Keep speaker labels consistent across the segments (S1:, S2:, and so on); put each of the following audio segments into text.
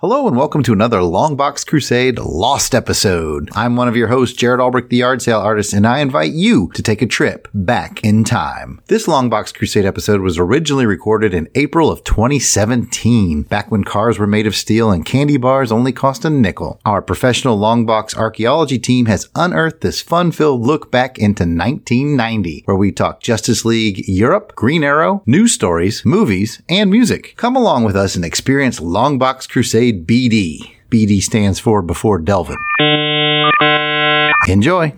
S1: Hello and welcome to another Longbox Crusade Lost episode. I'm one of your hosts, Jared Albrecht, the yard sale artist, and I invite you to take a trip back in time. This Longbox Crusade episode was originally recorded in April of 2017, back when cars were made of steel and candy bars only cost a nickel. Our professional Longbox archaeology team has unearthed this fun-filled look back into 1990, where we talk Justice League Europe, Green Arrow, news stories, movies, and music. Come along with us and experience Longbox Crusade BD. BD stands for Before Delvin. Enjoy.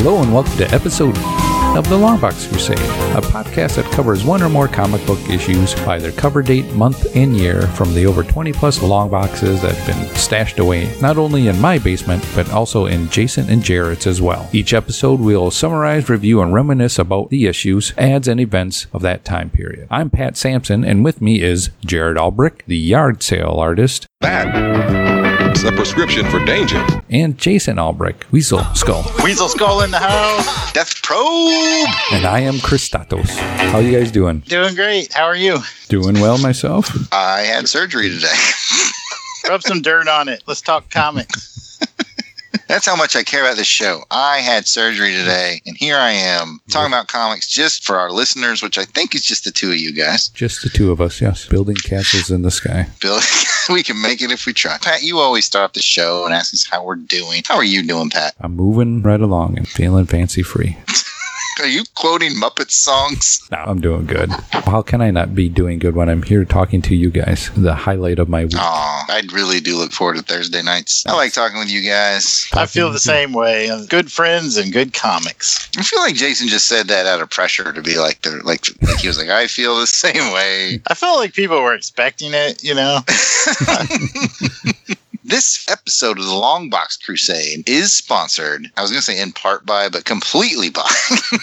S2: Hello and welcome to episode of the Longbox Crusade, a podcast that covers one or more comic book issues by their cover date, month, and year from the over 20 plus long boxes that have been stashed away not only in my basement, but also in Jason and Jared's as well. Each episode we'll summarize, review, and reminisce about the issues, ads, and events of that time period. I'm Pat Sampson, and with me is Jared Albrecht, the yard sale artist,
S3: That is a prescription for danger.
S2: and Jason Albrecht, Weasel Skull.
S4: Weasel Skull in the house. Death Probe.
S2: And I am Christatos. How you guys doing?
S4: Doing great. How are you?
S2: Doing well myself?
S5: I had surgery today.
S4: Rub some dirt on it. Let's talk comics.
S5: That's how much I care about this show. I had surgery today, and here I am talking about comics just for our listeners, which I think is just the two of you guys.
S2: Just the two of us, yes. Building castles in the sky.
S5: Bill, we can make it if we try. Pat, you always start the show and ask us how we're doing. How are you doing, Pat?
S2: I'm moving right along and feeling fancy free.
S5: Are you quoting Muppet songs?
S2: No, I'm doing good. How can I not be doing good when I'm here talking to you guys? The highlight of my week.
S5: Aw, I really do look forward to Thursday nights. I like talking with you guys.
S4: I feel the same way. Good friends and good comics.
S5: I feel like Jason just said that out of pressure to be like the like like he was like I feel the same way.
S4: I felt like people were expecting it, you know?
S5: This episode of the Long Box Crusade is sponsored, I was going to say in part by, but completely by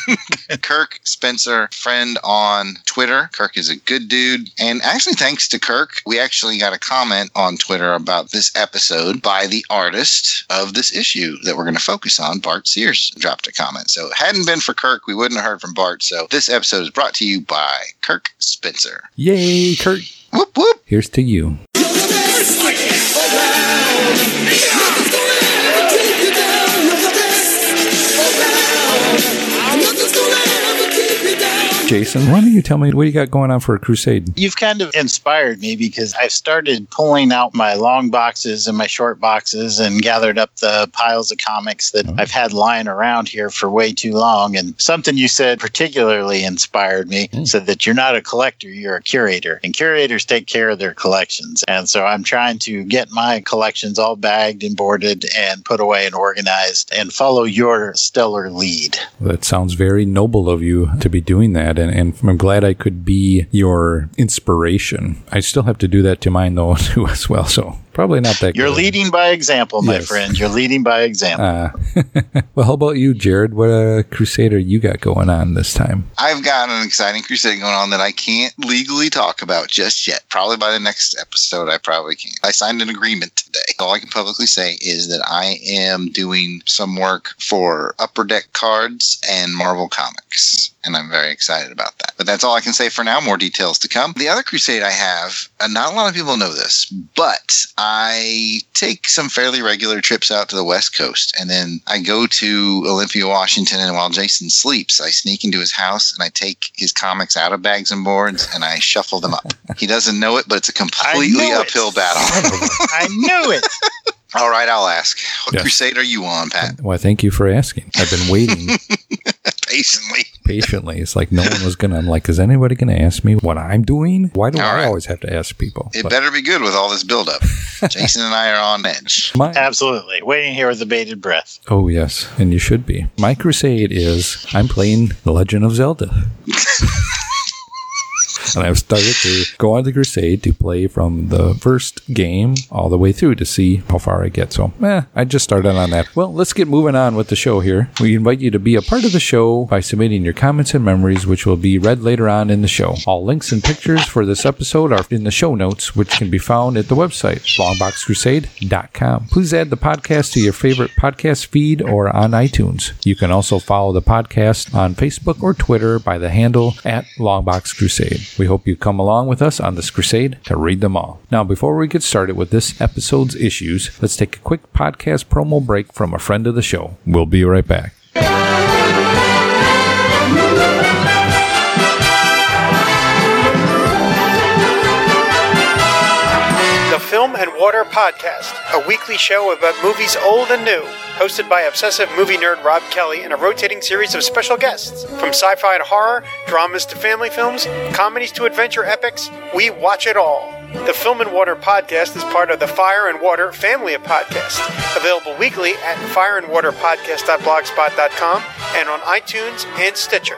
S5: Kirk Spencer, friend on Twitter. Kirk is a good dude. And actually, thanks to Kirk, we actually got a comment on Twitter about this episode by the artist of this issue that we're going to focus on. Bart Sears dropped a comment. So, hadn't been for Kirk, we wouldn't have heard from Bart. So, this episode is brought to you by Kirk Spencer.
S2: Yay, Kirk.
S5: Whoop, whoop.
S2: Here's to you is swinging around. Yeah. Jason, why don't you tell me what you got going on for a crusade?
S4: You've kind of inspired me because I've started pulling out my long boxes and my short boxes and gathered up the piles of comics that oh. I've had lying around here for way too long. And something you said particularly inspired me hmm. said that you're not a collector, you're a curator. And curators take care of their collections. And so I'm trying to get my collections all bagged and boarded and put away and organized and follow your stellar lead.
S2: That sounds very noble of you to be doing that, and, and I'm glad I could be your inspiration. I still have to do that to mine, though, too, as well, so probably not that
S4: You're
S2: good.
S4: leading by example, my
S2: Yes.
S4: friend. You're leading by example.
S2: Uh, well, how about you, Jared? What uh, crusader you got going on this time?
S5: I've got an exciting crusade going on that I can't legally talk about just yet. Probably by the next episode, I probably can. I signed an agreement today. All I can publicly say is that I am doing some work for Upper Deck Cards and Marvel Comics. And I'm very excited about that. But that's all I can say for now. More details to come. The other crusade I have, uh, not a lot of people know this, but I take some fairly regular trips out to the West Coast. And then I go to Olympia, Washington. And while Jason sleeps, I sneak into his house and I take his comics out of bags and boards and I shuffle them up. he doesn't know it, but it's a completely
S4: knew it.
S5: uphill battle.
S4: I knew it.
S5: All right, I'll ask. What
S2: Yes.
S5: crusade are you on, Pat?
S2: Well, thank you for asking. I've been waiting
S5: Patiently.
S2: patiently. It's like no one was gonna. I'm like, is anybody gonna ask me what I'm doing? Why do
S5: All
S2: I
S5: right.
S2: always have to ask people?
S5: It
S2: But
S5: better be good with all this buildup. Jason and I are on edge.
S2: my,
S4: Absolutely. Waiting here with a bated breath.
S2: oh yes, and you should be. My crusade is I'm playing The Legend of Zelda. and I've started to go on the crusade to play from the first game all the way through to see how far I get. So, eh, I just started on that. Well, let's get moving on with the show here. We invite you to be a part of the show by submitting your comments and memories, which will be read later on in the show. All links and pictures for this episode are in the show notes, which can be found at the website, longboxcrusade.com. Please add the podcast to your favorite podcast feed or on iTunes. You can also follow the podcast on Facebook or Twitter by the handle at Longbox Crusade. We hope you come along with us on this crusade to read them all. Now, before we get started with this episode's issues, let's take a quick podcast promo break from a friend of the show. We'll be right back.
S6: And Water Podcast, a weekly show about movies old and new, hosted by obsessive movie nerd Rob Kelly and a rotating series of special guests. From sci fi to horror, dramas to family films, comedies to adventure epics, we watch it all. The Film and Water Podcast is part of the Fire and Water family of podcasts, available weekly at fireandwaterpodcast.blogspot.com and on iTunes and Stitcher.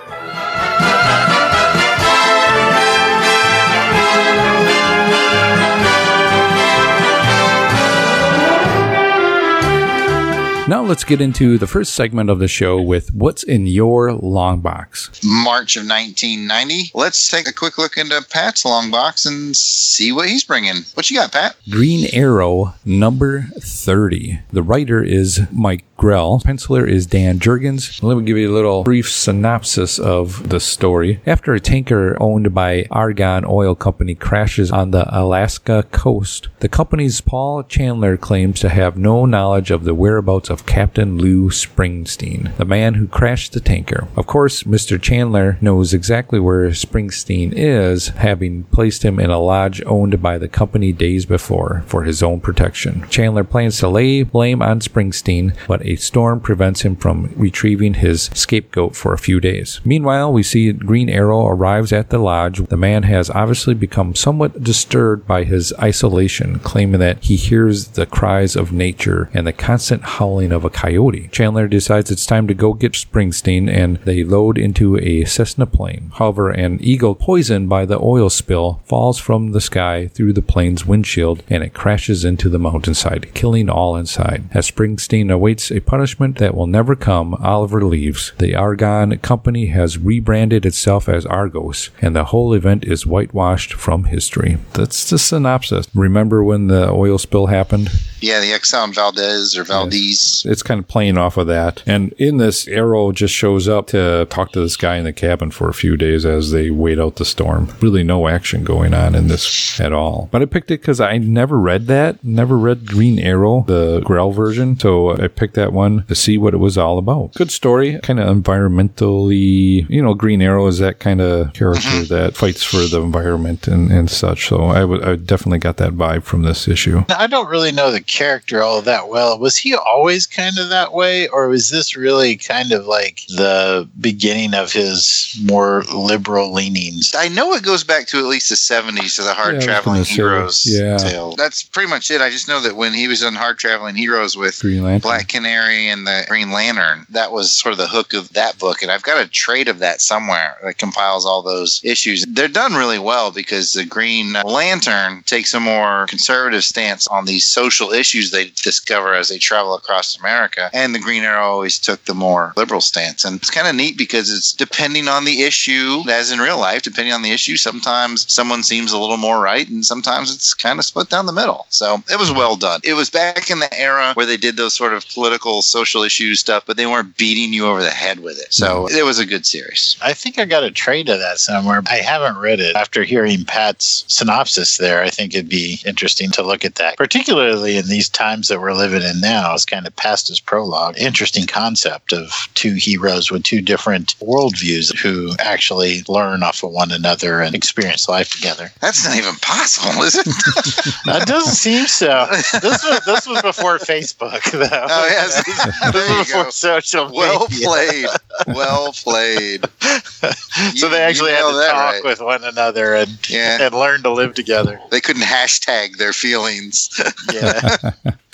S2: Now let's get into the first segment of the show with what's in your long box.
S5: March of 1990. Let's take a quick look into Pat's long box and see what he's bringing. What you got, Pat?
S2: Green Arrow number 30. The writer is Mike Grell. Penciler is Dan Jurgens. Let me give you a little brief synopsis of the story. After a tanker owned by Argon Oil Company crashes on the Alaska coast, the company's Paul Chandler claims to have no knowledge of the whereabouts of Captain Lou Springsteen, the man who crashed the tanker. Of course, Mr. Chandler knows exactly where Springsteen is, having placed him in a lodge owned by the company days before for his own protection. Chandler plans to lay blame on Springsteen, but a storm prevents him from retrieving his scapegoat for a few days. Meanwhile, we see Green Arrow arrives at the lodge. The man has obviously become somewhat disturbed by his isolation, claiming that he hears the cries of nature and the constant howling of a coyote. Chandler decides it's time to go get Springsteen and they load into a Cessna plane. However, an eagle poisoned by the oil spill falls from the sky through the plane's windshield and it crashes into the mountainside, killing all inside. As Springsteen awaits a punishment that will never come, Oliver leaves. The Argon company has rebranded itself as Argos, and the whole event is whitewashed from history. That's the synopsis. Remember when the oil spill happened?
S5: Yeah, the Exxon Valdez or Valdez.
S2: It's kind of playing off of that. And in this, Arrow just shows up to talk to this guy in the cabin for a few days as they wait out the storm. Really no action going on in this at all. But I picked it because I never read that, never read Green Arrow, the Grell version. So I picked that one to see what it was all about. Good story, kind of environmentally, you know, Green Arrow is that kind of character mm-hmm. that fights for the environment and, and such. So I would I definitely got that vibe from this issue.
S4: I don't really know the character all that well. Was he always kind of that way, or was this really kind of like the beginning of his more liberal leanings?
S5: I know it goes back to at least the 70s to the Hard
S2: Yeah,
S5: Traveling
S2: gonna say,
S5: Heroes
S2: yeah.
S5: tale. That's pretty much it. I just know that when he was on Hard Traveling Heroes with
S2: Green Lantern.
S5: Black Canary and the Green Lantern, that was sort of the hook of that book. And I've got a trade of that somewhere that compiles all those issues. They're done really well because the Green Lantern takes a more conservative stance on these social issues they discover as they travel across America. And the Green Arrow always took the more liberal stance. And it's kind of neat because it's depending on the issue, as in real life, depending on the issue, sometimes someone seems a little more right and sometimes it's kind of split down the middle. So it was well done. It was back in the era where they did those sort of political, social issue stuff, but they weren't beating you over the head with it. So it was a good series.
S4: I think I got a trade of that somewhere. I haven't read it. After hearing Pat's synopsis there, I think it'd be interesting to look at that, particularly in these times that we're living in now. It's kind of past his prologue. Interesting concept of two heroes with two different worldviews who actually learn off of one another and experience life together.
S5: That's not even possible, is it?
S4: That doesn't seem so. This was this was before Facebook, though.
S5: Oh, yes.
S4: this was before
S5: go.
S4: social
S5: well
S4: media.
S5: played. Well played.
S4: so
S5: You-
S4: they actually had to talk
S5: right.
S4: with one another and
S5: Yeah.
S4: and learn to live together.
S5: They couldn't hashtag their feelings.
S4: Yeah.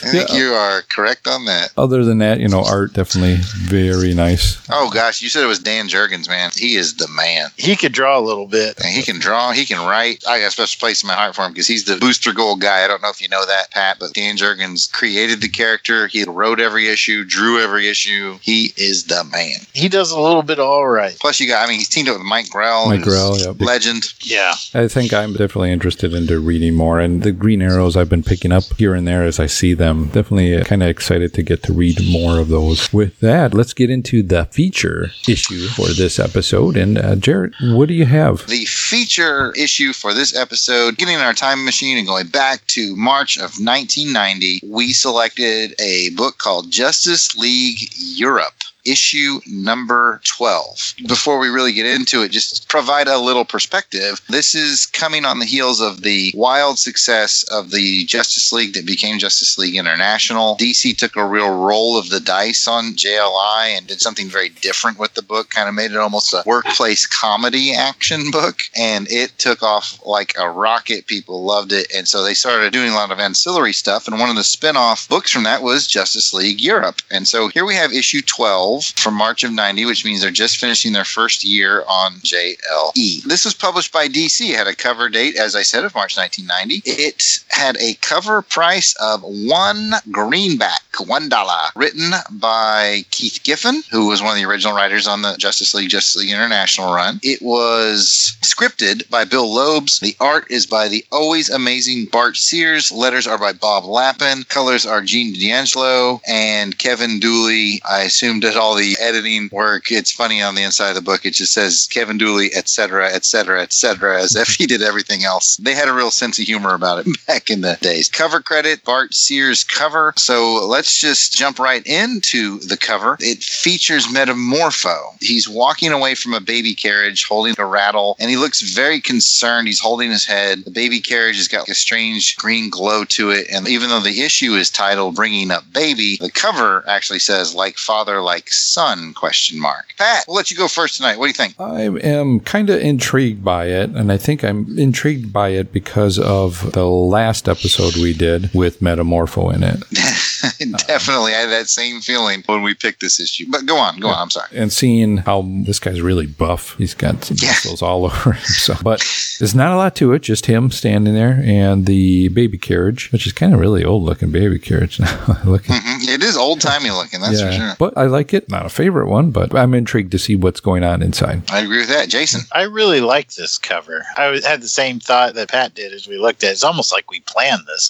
S5: I think
S2: Yeah.
S5: you are correct on that.
S2: Other than that, you know, art definitely very nice.
S5: Oh gosh, you said it was Dan Jurgens, man. He is the man.
S4: He could draw a little bit.
S5: And he can draw, he can write. I got a special place in my heart for him because he's the booster gold guy. I don't know if you know that, Pat, but Dan Jurgens created the character. He wrote every issue, drew every issue. He is the man.
S4: He does a little bit all right.
S5: Plus, you got, I mean, he's teamed up with Mike Grell.
S2: Mike Grell, yeah.
S5: Legend.
S4: Yeah.
S2: I think I'm definitely interested into reading more, and the Green Arrows I've been picking up here and there as I see them. Definitely uh, kind of excited to get to read more of those. With that, let's get into the feature issue for this episode. And uh, Jared, what do you have?
S5: The feature issue for this episode, getting in our time machine and going back to March of 1990, we selected a book called Justice League Europe. Issue number 12. Before we really get into it, just provide a little perspective. This is coming on the heels of the wild success of the Justice League that became Justice League International. DC took a real roll of the dice on JLI and did something very different with the book, kind of made it almost a workplace comedy action book. And it took off like a rocket. People loved it. And so they started doing a lot of ancillary stuff. And one of the spin off books from that was Justice League Europe. And so here we have issue 12 from March of 90, which means they're just finishing their first year on JLE. This was published by DC. It had a cover date, as I said, of March 1990. It had a cover price of one greenback, one dollar, written by Keith Giffen, who was one of the original writers on the Justice League, Justice League International run. It was scripted by Bill Loebs. The art is by the always amazing Bart Sears. Letters are by Bob Lappan. Colors are Gene D'Angelo and Kevin Dooley. I assume did all the editing work. It's funny on the inside of the book. It just says Kevin Dooley, etc., etc., etc., as if he did everything else. They had a real sense of humor about it back in the days. Cover credit, Bart Sears cover. So let's just jump right into the cover. It features Metamorpho. He's walking away from a baby carriage holding a rattle, and he looks very concerned. He's holding his head. The baby carriage has got a strange green glow to it. And even though the issue is titled Bringing Up Baby, the cover actually says like father, like son, question mark. Pat, we'll let you go first tonight. What do you think?
S2: I am kind of intrigued by it, and I think I'm intrigued by it because of the last episode we did with Metamorpho in it.
S5: Definitely, I had that same feeling when we picked this issue. But go on, go on. I'm sorry.
S2: and seeing how this guy's really buff. He's got some
S5: Yeah.
S2: muscles all over him. So, but there's not a lot to it. Just him standing there and the baby carriage, which is kind of really old looking baby carriage now. looking.
S5: Mhm. It is old timey looking, that's for sure.
S2: But I like it. Not a favorite one, but I'm intrigued to see what's going on inside.
S5: I agree with that. Jason.
S4: I really like this cover. I had the same thought that Pat did as we looked at it. It's almost like we planned this.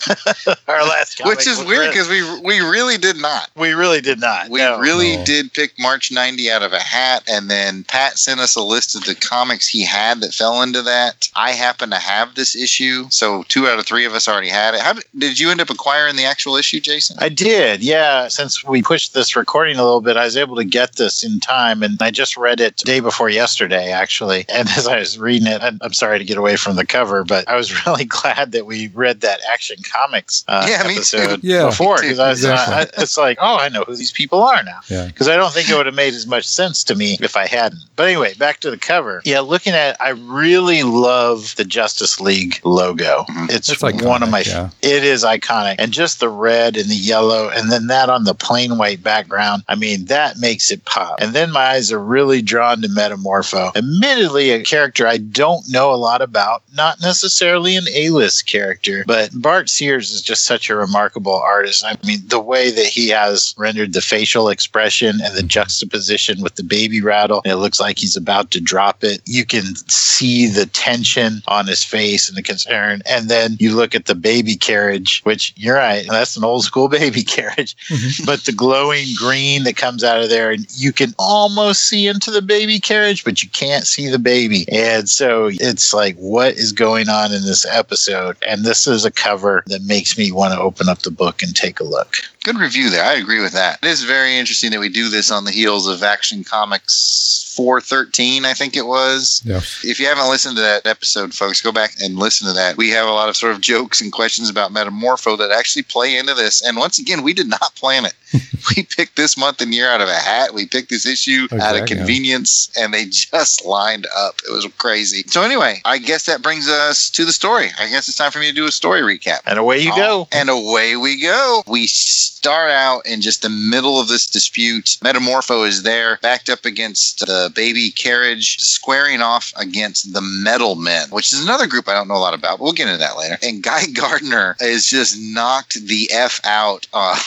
S4: Our last comic
S5: Which is weird because we we really did not.
S4: we really did not.
S5: We
S4: no.
S5: really
S2: No.
S5: did pick March 90 out of a hat, and then Pat sent us a list of the comics he had that fell into that. I happen to have this issue, so two out of three of us already had it. How did, did you end up acquiring the actual issue, Jason?
S4: I did, yeah. Since we pushed this recording a little bit, I was able to get this in time, and I just read it day before yesterday, actually. And as I was reading it, I'm I'm sorry to get away from the cover, but I was really glad that we read that Action Comics uh,
S5: Yeah, me too.
S4: episode
S2: Yeah,
S4: before because I was,
S2: Exactly.
S4: I, it's like, oh, I know who these people are now.
S2: Yeah.
S4: because I don't think it would have made as much sense to me if I hadn't. But anyway, back to the cover. Yeah, looking at, it, I really love the Justice League logo. Mm-hmm. It's
S2: It's iconic,
S4: one of my.
S2: yeah.
S4: It is iconic, and just the red and the yellow, and then that on the plain white background. I mean, that makes it pop. And then my eyes are really drawn to Metamorpho. Admittedly, a character I don't know a lot about, not necessarily an A-list character, but Bart Sears is just such a remarkable artist. I mean, the way that he has rendered the facial expression and the juxtaposition with the baby rattle. It looks like he's about to drop it. You can see the tension on his face and the concern. And then you look at the baby carriage, which you're right, that's an old school baby carriage, mm-hmm. but the glowing green that comes out of there, and you can almost see into the baby carriage, but you can't see the baby. And so it's like, what is going on in this episode? And this is a cover that makes me want to open up the book and take a look.
S5: Good review there. I agree with that. It is very interesting that we do this on the heels of Action Comics 413, I think it was.
S2: Yes.
S5: If you haven't listened to that episode, folks, go back and listen to that. We have a lot of sort of jokes and questions about Metamorpho that actually play into this. And once again, we did not plan it. we picked this month and year out of a hat. We picked this issue out of
S2: Exactly.
S5: convenience, and they just lined up. It was crazy. So anyway, I guess that brings us to the story. I guess it's time for me to do a story recap.
S4: And away you go.
S5: And away we go. We start out in just the middle of this dispute. Metamorpho is there, backed up against the baby carriage, squaring off against the Metal Men, which is another group I don't know a lot about, but we'll get into that later. And Guy Gardner is just knocked the F out uh,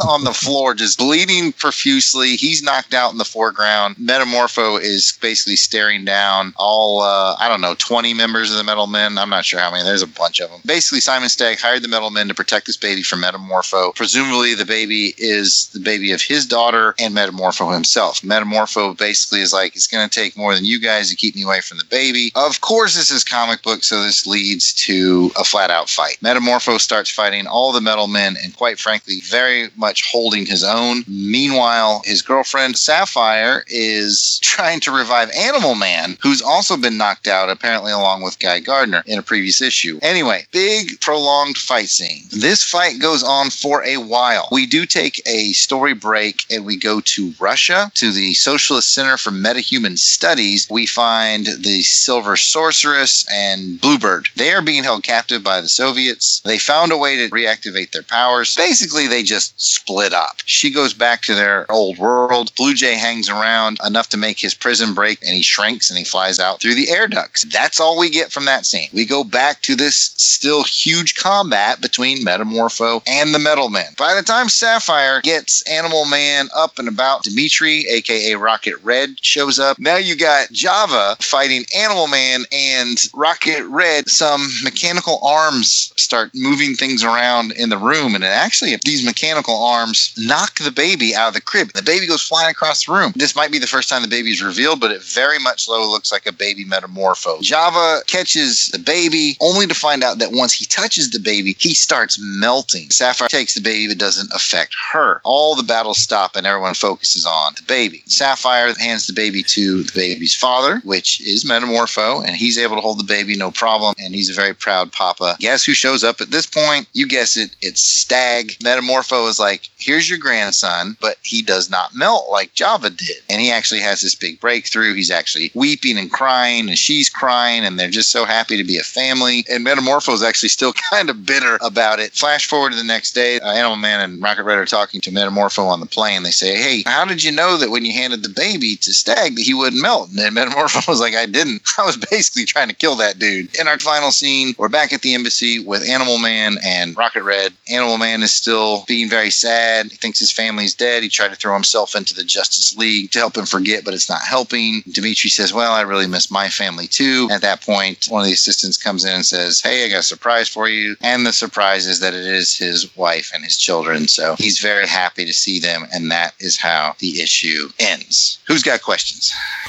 S5: on the floor, just bleeding profusely. He's knocked out in the foreground. Metamorpho is basically staring down all, uh, I don't know, 20 members of the Metal Men. I'm not sure how many. There's a bunch of them. Basically, Simon Stagg hired the Metal Men to protect this baby from Metamorpho. Presumably, the baby is the baby of his daughter and Metamorpho himself. Metamorpho basically is like, it's going to take more than you guys to keep me away from the baby. Of course, this is comic book, so this leads to a flat out fight. Metamorpho starts fighting all the Metal Men and, quite frankly, very much holding his own. Meanwhile, his girlfriend Sapphire is trying to revive Animal Man, who's also been knocked out, apparently, along with Guy Gardner in a previous issue. Anyway, big prolonged fight scene. This fight goes on for a while. We do take a story break and we go to Russia, to the Socialist Center for Metahuman Studies. We find the Silver Sorceress and Bluebird. They are being held captive by the Soviets. They found a way to reactivate their powers. Basically, they just split up. She goes back to their old world. Blue Jay hangs around enough to make his prison break and he shrinks and he flies out through the air ducts. That's all we get from that scene. We go back to this still huge combat between Metamorpho and the Metal Men. By the time Sapphire gets Animal Man up and about, Dimitri, aka Rocket Red, shows up. Now you got Java fighting Animal Man and Rocket Red. Some mechanical arms start moving things around in the room, and it actually, if these mechanical arms knock the baby out of the crib. The baby goes flying across the room. This might be the first time the baby is revealed, but it very much so looks like a baby metamorpho. Java catches the baby, only to find out that once he touches the baby, he starts melting. Sapphire takes the baby, but doesn't affect her. All the battles stop, and everyone focuses on the baby. Sapphire hands the baby to the baby's father, which is Metamorpho, and he's able to hold the baby no problem, and he's a very proud papa. Guess who shows up at this point? You guess it, it's Stagg. Metamorpho is like, here's your grandson, but he does not melt like Java did. And he actually has this big breakthrough. He's actually weeping and crying, and she's crying, and they're just so happy to be a family. And Metamorpho is actually still kind of bitter about it. Flash forward to the next day, uh, Animal Man and Rocket Red are talking to Metamorpho on the plane. They say, Hey, how did you know that when you handed the baby to Stagg that he wouldn't melt? And Metamorpho was like, I didn't. I was basically trying to kill that dude. In our final scene, we're back at the embassy with Animal Man and Rocket Red. Animal Man is still being very sad. He thinks his family's dead. He tried to throw himself into the Justice League to help him forget, but it's not helping. Dimitri says, Well, I really miss my family too. At that point, one of the assistants comes in and says, Hey, I got a surprise for you. And the surprise is that it is his wife and his children. So he's very happy to see them. And that is how the issue ends. Who's got questions?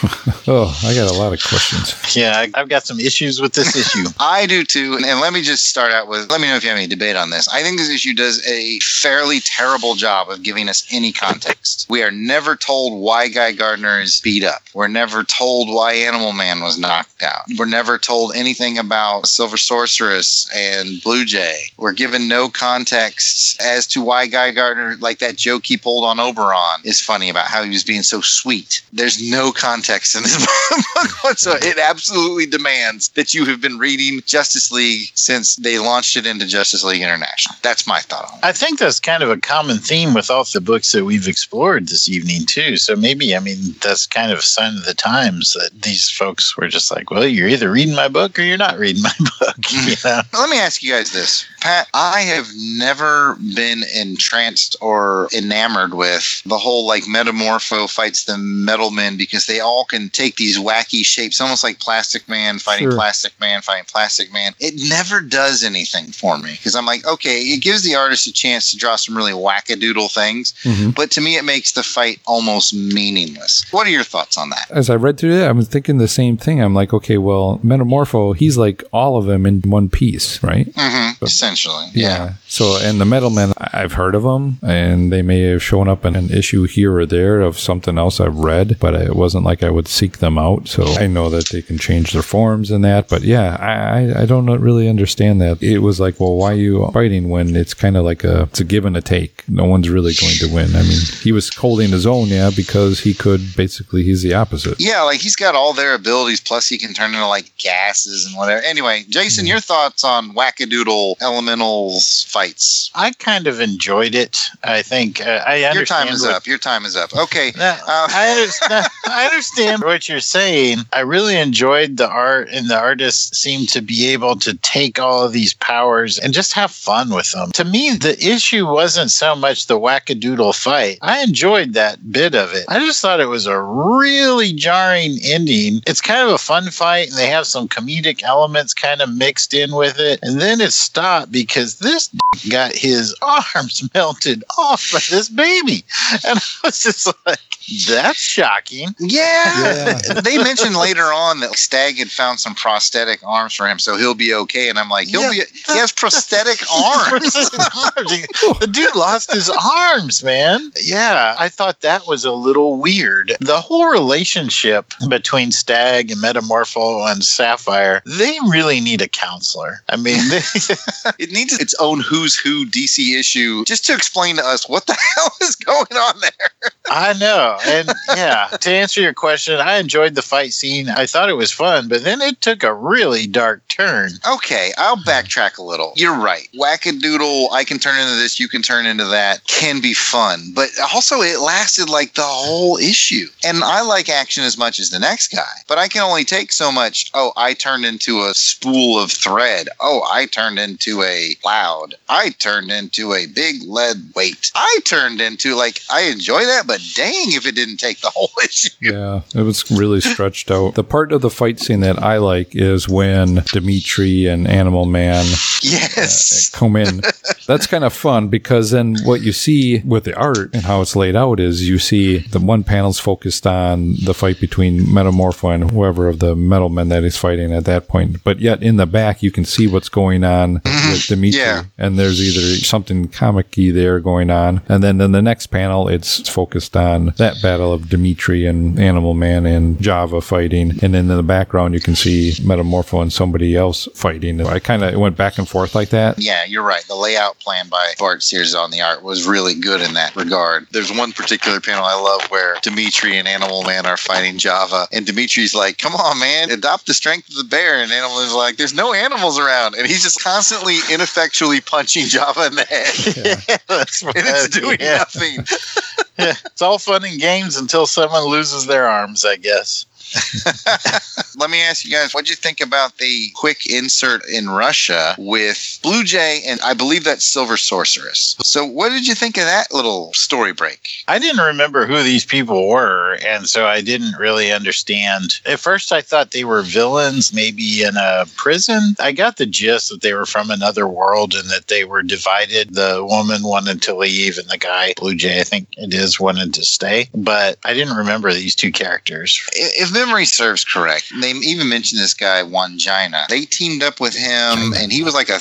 S2: Oh, I got a lot of questions.
S4: Yeah, I- I've got some issues with this issue.
S5: I do too. And, and let me just start out with let me know if you have any debate on this. I think this issue does a fairly terrible job of giving us any context. We are never told why Guy Gardner is beat up. We're never told why Animal Man was knocked out. We're never told anything about Silver Sorceress and Blue Jay. We're given no context as to why Guy Gardner, like that joke he pulled on Oberon, is funny about how he was being so sweet. There's no context in this book whatsoever. It absolutely demands that you have been reading Justice League since they launched it into Justice League International. That's my thought on it.
S4: I think that's kind of a common theme with all the books that we've explored this evening, too. So maybe, I mean, that's kind of a sign of the times that these folks were just like, well, you're either reading my book or you're not reading my book. You mm-hmm. know?
S5: Let me ask you guys this. Pat, I have never been entranced or enamored with the whole like Metamorpho fights the Metal Because they all can take these wacky shapes, almost like Plastic Man fighting
S2: Sure.
S5: Plastic Man fighting Plastic Man. It never does anything for me because I'm like, okay, it gives the artist a chance to draw some really wackadoodle things,
S2: Mhm.
S5: but to me, it makes the fight almost meaningless. What are your thoughts on that?
S2: As I read through it, I was thinking the same thing. I'm like, okay, well, Metamorpho, he's like all of them in one piece, right?
S5: Mm-hmm. Essentially, yeah.
S2: So, and the Metal Men, I've heard of them, and they may have shown up in an issue here or there of something else I've read, but I It wasn't like I would seek them out. So I know that they can change their forms and that. But yeah, I, I- I don't really understand that. It was like, well, why are you fighting when it's kind of like a, it's a give and a take? No one's really going to win. I mean, he was holding his own, yeah, because he could basically, he's the opposite.
S5: Yeah, like he's got all their abilities, plus he can turn into like gases and whatever. Anyway, Jason, your thoughts on wackadoodle elementals fights?
S4: I kind of enjoyed it. I think uh, I understand.
S5: Your time is
S4: what-
S5: up. Your time is up. Okay.
S4: No,
S5: Uh,
S4: I, understand, I understand what you're saying. I really enjoyed the art, and the artists seem to be able to take all of these powers and just have fun with them. To me, the issue wasn't so much the wackadoodle fight. I enjoyed that bit of it. I just thought it was a really jarring ending. It's kind of a fun fight, and they have some comedic elements kind of mixed in with it. And then it stopped because this got his arms melted off by this baby. And I was just like, that's shocking.
S5: Yeah. they mentioned later on that Stagg had found some prosthetic arms for him, so he'll be okay. And I'm like, he'll
S4: Yeah.
S5: be. He has prosthetic arms.
S4: the dude lost his arms, man. Yeah, I thought that was a little weird. The whole relationship between Stagg and Metamorpho and Sapphire, they really need a counselor. I mean, they,
S5: it needs its own who's who DC issue just to explain to us what the hell is going on there.
S4: I know. And yeah, to answer your question, I enjoyed the fight scene. I thought it was fun, but then it took a really dark turn.
S5: Okay, I'll backtrack a little. You're right. Wackadoodle, I can turn into this, you can turn into that, can be fun. But also, it lasted like the whole issue. And I like action as much as the next guy, but I can only take so much. Oh, I turned into a spool of thread. Oh, I turned into a cloud. I turned into a big lead weight. I turned into, like, I enjoy that, but dang if it didn't take the whole issue.
S2: Yeah, it was really stretched out. The part of the fight scene that I like is when Dimitri and Animal Man uh,
S5: Yes.
S2: come in. That's kind of fun because then what you see with the art and how it's laid out is you see the one panel's focused on the fight between Metamorpho and whoever of the metal men that he's fighting at that point. But yet in the back, you can see what's going on with mm-hmm. Dimitri.
S5: Yeah.
S2: And there's either something comic there going on. And then in the next panel, it's focused on that battle of Dimitri and Animal Man and Java fighting. And then in the background, you can see Metamorpho and somebody else fighting. I kind of went back and forth like that.
S5: Yeah, you're right. The layout plan by Bart Sears on the art was really good in that regard. There's one particular panel I love where Dimitri and Animal Man are fighting Java, and Dimitri's like, "Come on, man, adopt the strength of the bear," and Animal Man's like, "There's no animals around," and he's just constantly ineffectually punching Java in the head,
S4: That's
S5: and it's doing
S4: yeah.
S5: nothing.
S4: It's all fun and games until someone loses their arms, I guess.
S5: Let me ask you guys, what'd you think about the quick insert in Russia with Blue Jay and I believe that's Silver Sorceress? So, what did you think of that little story break?
S4: I didn't remember who these people were, and so I didn't really understand. At first, I thought they were villains, maybe in a prison. I got the gist that they were from another world and that they were divided. The woman wanted to leave, and the guy, Blue Jay, I think it is, wanted to stay. But I didn't remember these two characters.
S5: If memory serves correct, they even mentioned this guy Wandjina. They teamed up with him, and he was like a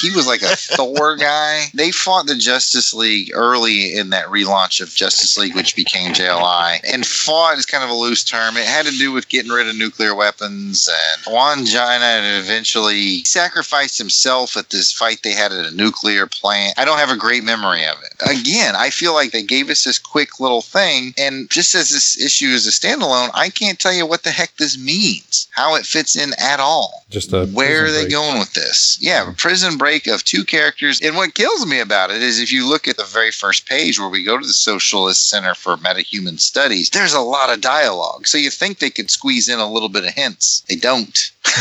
S5: he was like a Thor guy. They fought the Justice League early in that relaunch of Justice League, which became JLI. And fought is kind of a loose term. It had to do with getting rid of nuclear weapons. And Wandjina eventually sacrificed himself at this fight they had at a nuclear plant. I don't have a great memory of it. Again, I feel like they gave us this quick little thing, and just as this issue is a standalone, I can't tell you what the heck this means, how it fits in at all.
S2: Just a
S5: Where are they
S2: break.
S5: going with this? Yeah, a prison break of two characters. And what kills me about it is if you look at the very first page where we go to the Socialist Center for Metahuman Studies, there's a lot of dialogue. So you think they could squeeze in a little bit of hints. They don't.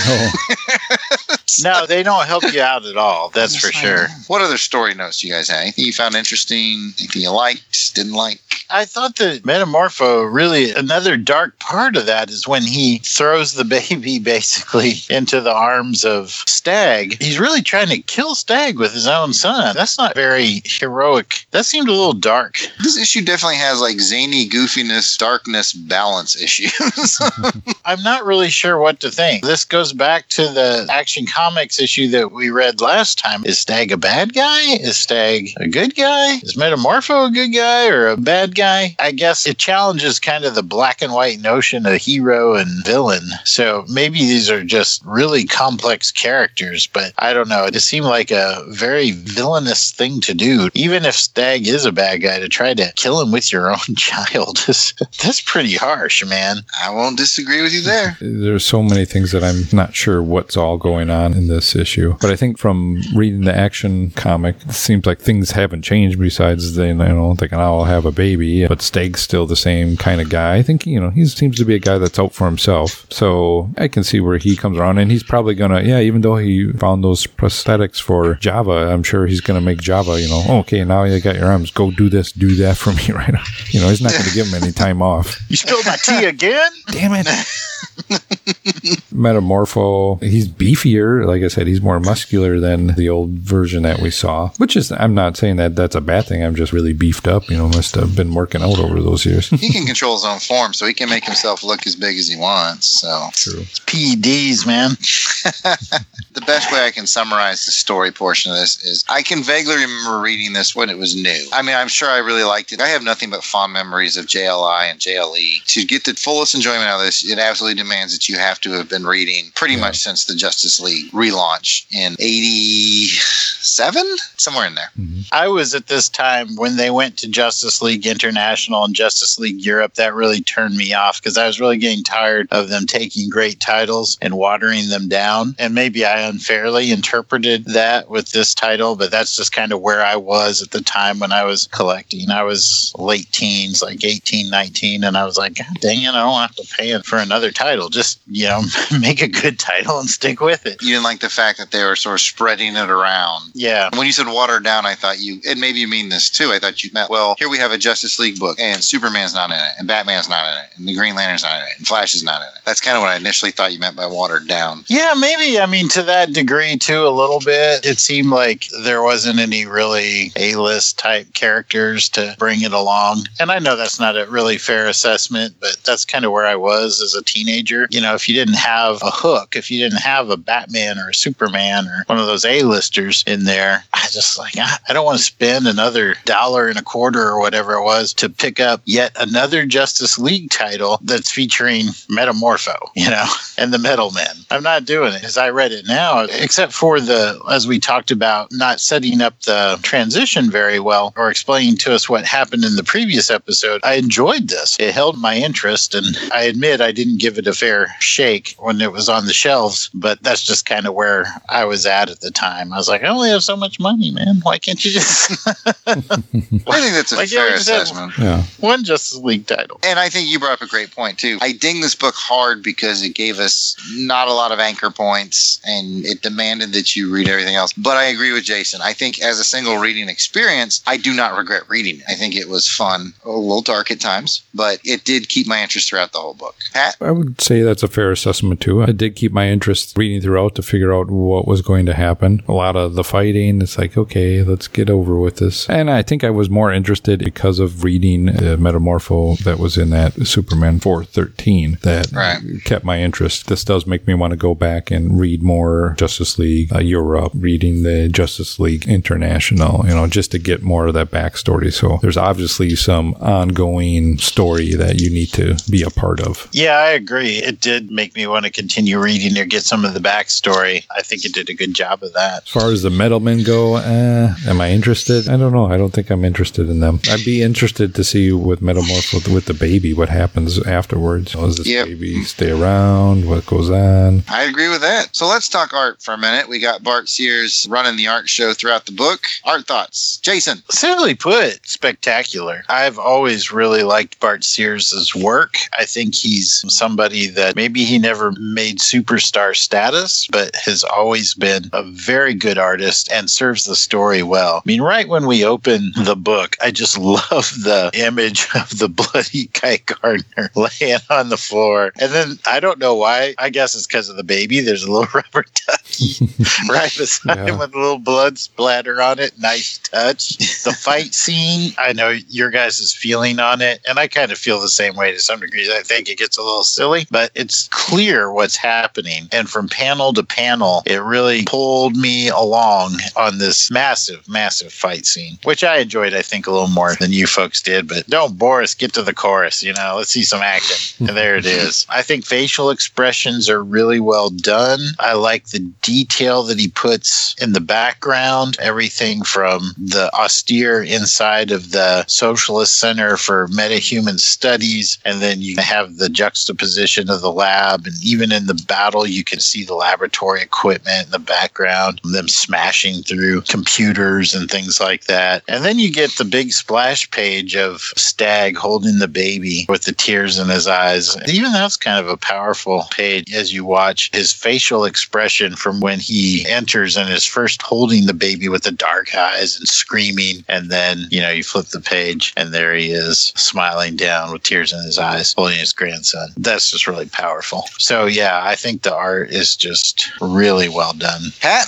S2: No.
S4: No, they don't help you out at all. That's for sure.
S5: What other story notes do you guys have? Anything you found interesting? Anything you liked? Didn't like?
S4: I thought that Metamorpho really another dark part of that is when he throws the baby basically into the arms of Stagg. He's really trying to kill Stagg with his own son. That's not very heroic. That seemed a little dark.
S5: This issue definitely has like zany goofiness, darkness, balance issues.
S4: I'm not really sure what to think. This goes back to the Action Comics issue that we read last time. Is Stagg a bad guy? Is Stagg a good guy? Is Metamorpho a good guy or a bad guy? I guess it challenges kind of the black and white notion of hero and villain. So maybe these are just really complex characters, but I don't know. It just seemed like a very villainous thing to do. Even if Stagg is a bad guy, to try to kill him with your own child, is, that's pretty harsh, man.
S5: I won't disagree with you there.
S2: There's so many things that I'm not sure what's all going on in this issue. But I think from reading the action comic, it seems like things haven't changed besides they, you know, thinking, oh, I'll have a baby. But Stagg's still the same kind of guy. I think, you know, he seems to be a guy that's out for himself. So I can see where he comes around and he's probably going to, yeah, even though he found those prosthetics for Java, I'm sure he's going to make Java, you know, oh, okay, now you got your arms, go do this, do that for me right now. You know, he's not going to give him any time off.
S4: You spilled my tea again?
S2: Damn it. Metamorpho, he's beefier. Like I said, he's more muscular than the old version that we saw, which is, I'm not saying that that's a bad thing. I'm just really beefed up. You know, must have been working out over those years.
S5: He can control his own form, so he can make himself look as big as he wants. So
S2: True.
S4: It's PEDs, man.
S5: best way I can summarize the story portion of this is I can vaguely remember reading this when it was new. I mean, I'm sure I really liked it. I have nothing but fond memories of JLI and JLE. To get the fullest enjoyment out of this, it absolutely demands that you have to have been reading pretty much since the Justice League relaunch in 87, somewhere in there. Mm-hmm.
S4: I was at this time when they went to Justice League International and Justice League Europe. That really turned me off because I was really getting tired of them taking great titles and watering them down. And maybe I unfairly interpreted that with this title, but that's just kind of where I was at the time when I was collecting. I was late teens, like 18, 19, and I was like, God dang it, I don't have to pay it for another title. Just, you know, make a good title and stick with it.
S5: You didn't like the fact that they were sort of spreading it around.
S4: Yeah.
S5: When you said watered down, I thought you, and maybe you mean this too. I thought you meant, well, here we have a Justice League book, and Superman's not in it, and Batman's not in it, and the Green Lantern's not in it, and Flash is not in it. That's kind of what I initially thought you meant by watered down.
S4: Yeah, maybe. I mean, to that degree, too, a little bit. It seemed like there wasn't any really A list type characters to bring it along. And I know that's not a really fair assessment, but that's kind of where I was as a teenager. You know, if you didn't have a hook, if you didn't have a Batman or a Superman or one of those A listers in there, I just like, "Ah, I don't want to spend another dollar and a quarter or whatever it was to pick up yet another Justice League title that's featuring Metamorpho, you know, and the Metal Men. I'm not doing it as I read it now, except for the, as we talked about, not setting up the transition very well or explaining to us what happened in the previous episode. I enjoyed this. It held my interest, and I admit I didn't give it a fair shake when it was on the shelves, but that's just kind of where I was at at the time. I was like, I only have so much money, man. Why can't you just
S5: I think that's a
S4: Like, yeah,
S5: fair
S4: we just had-
S5: assessment.
S2: Yeah.
S4: one Justice League title?
S5: And I think you brought up a great point too. I ding this book hard because it gave us not a lot of anchor points and it demanded that you read everything else. But I agree with Jason. I think as a single reading experience, I do not regret reading it. I think it was fun, a little dark at times, but it did keep my interest throughout the whole book. Pat,
S2: I would say that's a fair assessment too. I did keep my interest reading throughout to figure out what was going to happen. A lot of the fighting, it's like, okay, let's get over with this. And I think I was more interested because of reading the Metamorpho that was in that Superman 413 that
S5: Right.
S2: kept my interest. This does make me want to go back and read more Justice League uh, Europe, reading the Justice League International, you know, just to get more of that backstory. So there's obviously some ongoing story that you need to be a part of.
S4: Yeah, I agree. It did make me want to continue reading or get some of the backstory. I think it did a good job of that.
S2: As far as the metalmen go, eh, am I interested? I don't know. I don't think I'm interested in them. I'd be interested to see with Metamorph with, with the baby, what happens afterwards. Does this
S5: Yep.
S2: baby stay around? What goes on?
S5: I agree with that. So let's talk art for a minute. We got Bart Sears running the art show throughout the book. Art thoughts. Jason.
S4: Simply put, spectacular. I've always really liked Bart Sears' work. I think he's somebody that maybe he never made superstar status, but has always been a very good artist and serves the story well. I mean, right when we open the book, I just love the image of the bloody Guy Gardner laying on the floor. And then I don't know why. I guess it's because of the baby. There's a little rubber right beside
S2: Yeah.
S4: him with a little blood splatter on it. Nice touch. The fight scene, I know your guys' feeling on it, and I kind of feel the same way to some degrees. I think it gets a little silly, but it's clear what's happening. And from panel to panel, it really pulled me along on this massive, massive fight scene, which I enjoyed, I think, a little more than you folks did. But don't bore us, get to the chorus, you know, let's see some action. and there it is. I think facial expressions are really well done. I like the detail that he puts in the background, everything from the austere inside of the Socialist Center for Metahuman Studies, and then you have the juxtaposition of the lab, and even in the battle, you can see the laboratory equipment in the background, them smashing through computers and things like that. And then you get the big splash page of Stagg holding the baby with the tears in his eyes. Even that's kind of a powerful page as you watch his facial expression from when he enters and is first holding the baby with the dark eyes and screaming. And then, you know, you flip the page and there he is smiling down with tears in his eyes, holding his grandson. That's just really powerful. So, yeah, I think the art is just really well done.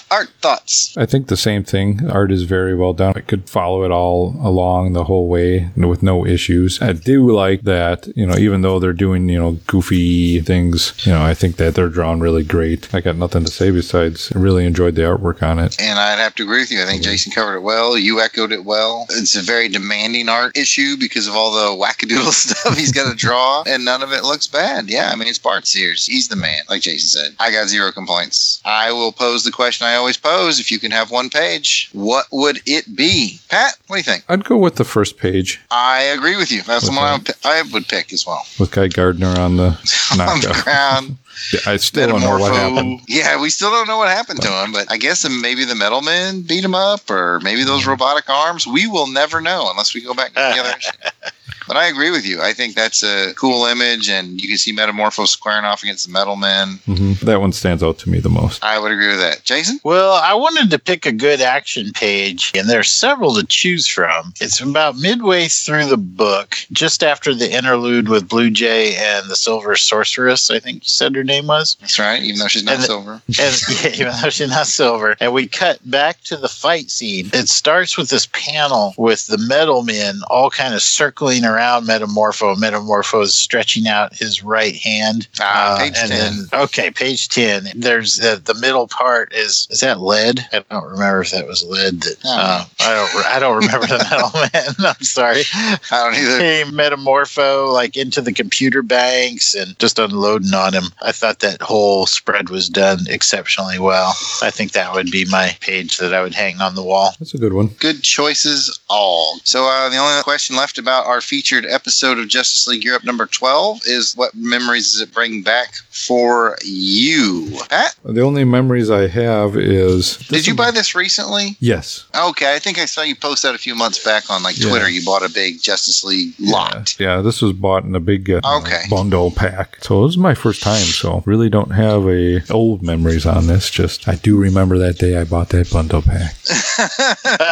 S5: Art thoughts.
S2: I think the same thing. Art is very well done. I could follow it all along the whole way with no issues. I do like that, you know, even though they're doing, you know, goofy things, you know, I think that they're drawn really great. I got nothing to say besides I really enjoyed the artwork on it.
S5: And I'd have to agree with you. I think Jason covered it well. You echoed it well. It's a very demanding art issue because of all the wackadoodle stuff he's got to draw, and none of it looks bad. Yeah, I mean, it's Bart Sears. He's the man, like Jason said. I got zero complaints. I will pose the question I always pose if you can have one page, what would it be? Pat, what do you think?
S2: I'd go with the first page
S5: I agree with you. That's the one I would, I would pick as well.
S2: with Guy Gardner on the
S5: On the ground.
S2: I still don't know what happened.
S5: Yeah, we still don't know what happened to him, but I guess maybe the metal men beat him up, or maybe those mm-hmm. robotic arms. We will never know unless we go back to the other issue. But I agree with you. I think that's a cool image, and you can see Metamorpho squaring off against the metal men.
S2: hmm That one stands out to me the most.
S5: I would agree with that. Jason?
S4: Well, I wanted to pick a good action page, and there are several to choose from. It's about midway through the book, just after the interlude with Blue Jay and the Silver Sorceress, I think you said her name was.
S5: That's right, even though she's not
S4: And the-
S5: silver.
S4: And yeah, even though she's not silver. And we cut back to the fight scene. It starts with this panel with the metal men all kind of circling around Metamorpho. Metamorpho is stretching out his right hand. Uh,
S5: Ah, page
S4: and
S5: 10.
S4: then okay, page ten. There's the, the middle part is is that lead? I don't remember if that was lead. That uh, I don't I don't remember the metal man. I'm sorry.
S5: I don't either.
S4: Hey, Metamorpho like into the computer banks and just unloading on him. I thought that whole spread was done exceptionally well. I think that would be my page that I would hang on the wall.
S2: That's a good one.
S5: Good choices, all. So, uh, the only question left about our featured episode of Justice League Europe number 12 is what memories does it bring back for you? Pat,
S2: The only memories I have is.
S5: did you buy this recently?
S2: Yes.
S5: Okay, I think I saw you post that a few months back on like
S2: Yeah.
S5: Twitter. You bought a big Justice League lot.
S2: Yeah, yeah, this was bought in a big uh,
S5: Okay.
S2: bundle pack. So it was my first time. So really don't have a old memories on this. Just I do remember that day I bought that bundle pack.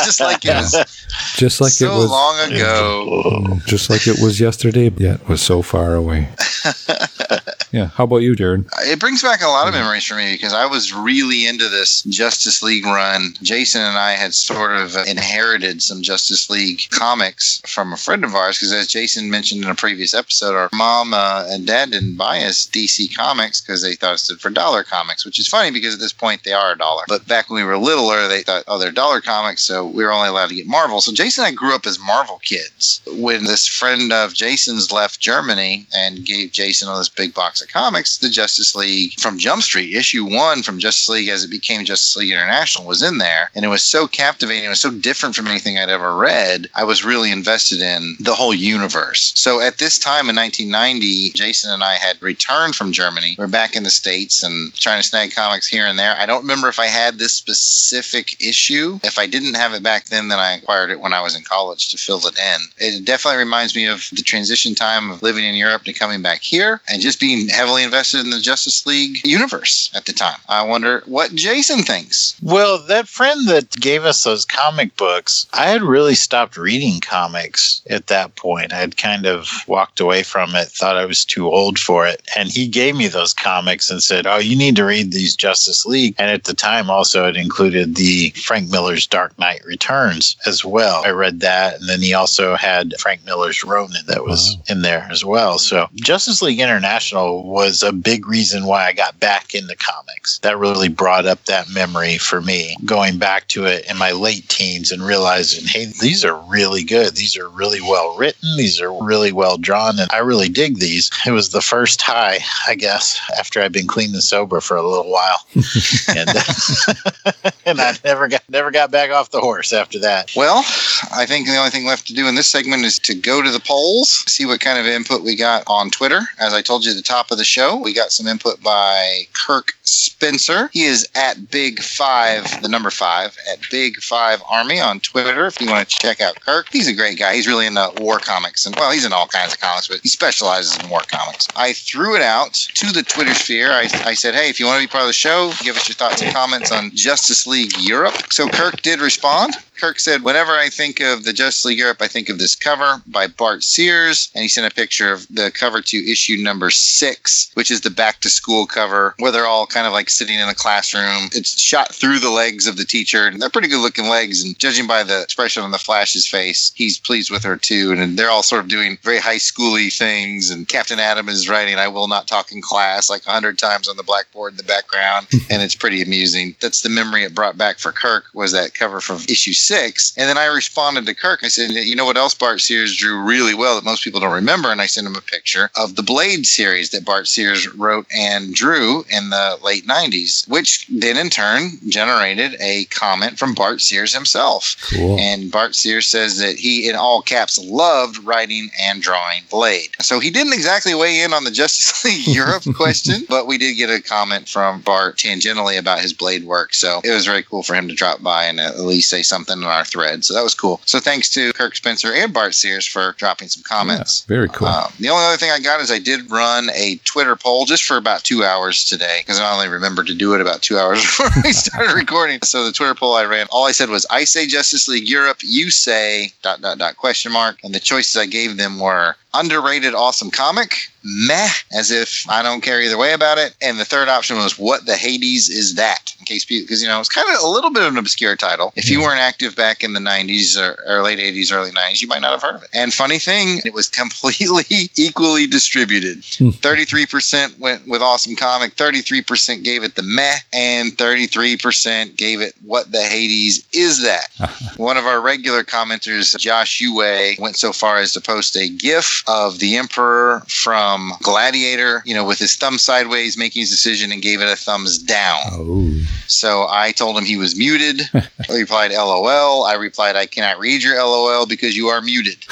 S5: Just like it was
S2: Just like
S5: so
S2: it was.
S5: long ago.
S2: Mm, Just like it was yesterday, yet it was so far away. yeah. How about you, Jared?
S5: It brings back a lot of memories for me because I was really into this Justice League run. Jason and I had sort of inherited some Justice League comics from a friend of ours because, as Jason mentioned in a previous episode, our mom uh, and dad didn't buy us DC comics because they thought it stood for dollar comics, which is funny because at this point they are a dollar. But back when we were littler, they thought, oh, they're dollar comics, so we were only allowed to get Marvel. So Jason and I grew up as Marvel kids. When this friend of Jason's left Germany and gave Jason all this big box of comics, the Justice League from Jump Street, issue one from Justice League as it became Justice League International was in there. And it was so captivating. It was so different from anything I'd ever read. I was really invested in the whole universe. So at this time in 1990, Jason and I had returned from Germany. We're back in the States and trying to snag comics here and there. I don't remember if I had this specific issue. If I didn't have it back then, then I acquired it when I was in college to fill it in. It definitely reminds me of the transition time of living in Europe to coming back here and just being heavily invested in the Justice League universe at the time. I wonder what Jason thinks.
S4: Well, that friend that gave us those comic books, I had really stopped reading comics at that point. I had kind of walked away from it, thought I was too old for it. And he gave me those comics and said, Oh, you need to read these Justice League. And at the time, also, it included the Frank Miller's Dark Knight Returns as well. I read that. And then he also had Frank Miller's Ronin that was in there as well. So Justice League International was a big reason why I got back into comics. That really brought up that memory for me, going back to it in my late teens and realizing, hey, these are really good. These are really well written. These are really well drawn. And I really dig these. It was the first high, I guess, after I'd been clean and sober for a little while. and, and I never got never got back off the horse after that.
S5: Well, I think the only thing left to do in this segment is to go to the polls, see what kind of input we got on Twitter. As I told you at the top of the show, we got some input by Kirk Spencer. He is at Big Five, the number five, at Big Five Army on Twitter. If you want to check out Kirk, he's a great guy. He's really into war comics, and well, he's in all kinds of comics, but he specializes in war comics. I threw it out to the Twitter sphere. I, I said, hey, if you want to be part of the show, give us your thoughts and comments on Justice League Europe. So Kirk did respond. Kirk said, Whenever I think of the Justice League Europe, I think of this cover by Bart Sears. And he sent a picture of the cover to issue number six, which is the back to school cover, where they're all kind of like sitting in a classroom. It's shot through the legs of the teacher, and they're pretty good looking legs. And judging by the expression on the Flash's face, he's pleased with her too. And they're all sort of doing very high schooly things. And Captain Atom is writing, I will not talk in class, like a hundred times on the blackboard in the background. and it's pretty amusing. That's the memory it brought back for Kirk was that cover from issue six. And then I responded to Kirk. I said, you know what else Bart Sears drew really well that most people don't remember? And I sent him a picture of the Blade series that Bart Sears wrote and drew in the late 90s, which then in turn generated a comment from Bart Sears himself.
S2: Cool.
S5: And Bart Sears says that he, in all caps, loved writing and drawing Blade. So he didn't exactly weigh in on the Justice League Europe question, but we did get a comment from Bart tangentially about his Blade work. So it was very cool for him to drop by and at least say something in our thread. So that was cool. So thanks to Kirk Spencer and Bart Sears for dropping some comments.
S2: Very cool.
S5: Um, the only other thing I got is I did run a Twitter poll just for about two hours today because I only remembered to do it about two hours before we started recording. So the Twitter poll I ran, all I said was, I say Justice League Europe, you say dot dot dot question mark. And the choices I gave them were underrated awesome comic, meh, as if I don't care either way about it. And the third option was, what the Hades is that? In case people, because, you know, it's kind of a little bit of an obscure title. If you weren't active back in the 90s or, or late 80s, early 90s, you might not have heard of it. And funny thing, it was completely equally distributed. Hmm. 33% went with awesome comic, 33% gave it the meh, and 33% gave it what the Hades is that. One of our regular commenters, Josh Yue, went so far as to post a GIF of the Emperor from Gladiator, you know, with his thumb sideways, making his decision, and gave it a thumbs down.
S2: oh.
S5: So I told him he was muted. he replied, LOL. I replied, I cannot read your LOL because you are muted,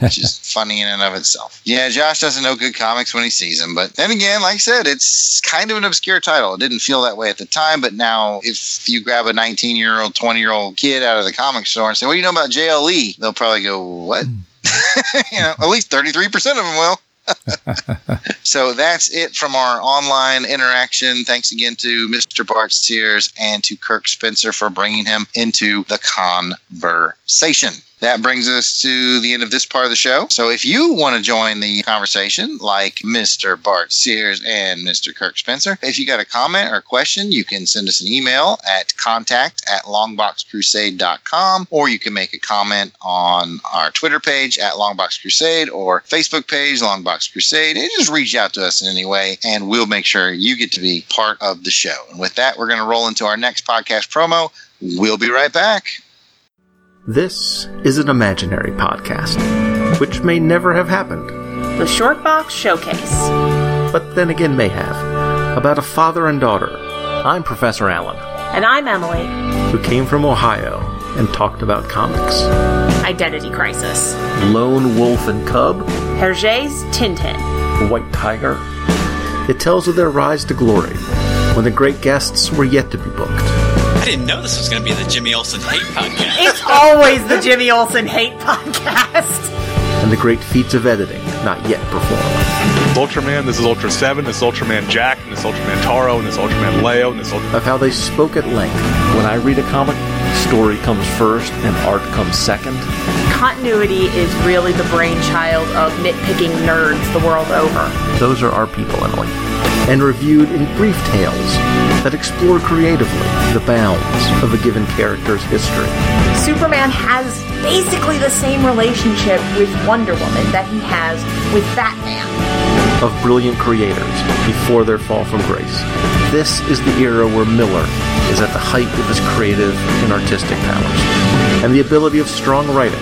S5: which is funny in and of itself. Yeah, Josh doesn't know good comics when he sees them. But then again, like I said, it's kind of an obscure title. It didn't feel that way at the time, but now if you grab a 19 year old, 20 year old kid out of the comic store and say, What do you know about JLE? They'll probably go, What? Hmm. you know, at least 33% of them will. so that's it from our online interaction. Thanks again to Mr. Bart Sears and to Kirk Spencer for bringing him into the conversation. That brings us to the end of this part of the show. So if you want to join the conversation, like Mr. Bart Sears and Mr. Kirk Spencer, if you got a comment or question, you can send us an email at contact at longboxcrusade.com, or you can make a comment on our Twitter page at Longbox Crusade or Facebook page, Longbox Crusade, and just reach out to us in any way, and we'll make sure you get to be part of the show. And with that, we're going to roll into our next podcast promo. We'll be right back.
S7: This is an imaginary podcast, which may never have happened,
S8: The Shortbox Showcase.
S7: but then again may have, about a father and daughter. I'm Professor Allen,
S8: And I'm Emily.
S7: who came from Ohio and talked about comics.
S8: Identity Crisis.
S7: Lone Wolf and Cub,
S8: Hergé's Tintin.
S7: White Tiger. It tells of their rise to glory when the great guests were yet to be booked.
S9: I didn't know this was going to be the Jimmy Olsen Hate Podcast.
S8: It's always the Jimmy Olsen Hate Podcast.
S7: and the great feats of editing not yet performed.
S10: Ultraman, this is Ultra 7, this is Ultraman Jack, and this is Ultraman Taro, and this is Ultraman Leo, and this is Ultraman.
S7: Of how they spoke at length
S11: When I read a comic, story comes first and art comes second.
S8: Continuity is really the brainchild of nitpicking nerds the world over.
S11: Those are our people, Emily.
S7: And reviewed in brief tales that explore creatively the bounds of a given character's history.
S8: Superman has basically the same relationship with Wonder Woman that he has with Batman.
S7: of brilliant creators before their fall from grace. This is the era where Miller is at the height of his creative and artistic powers, and the ability of strong writing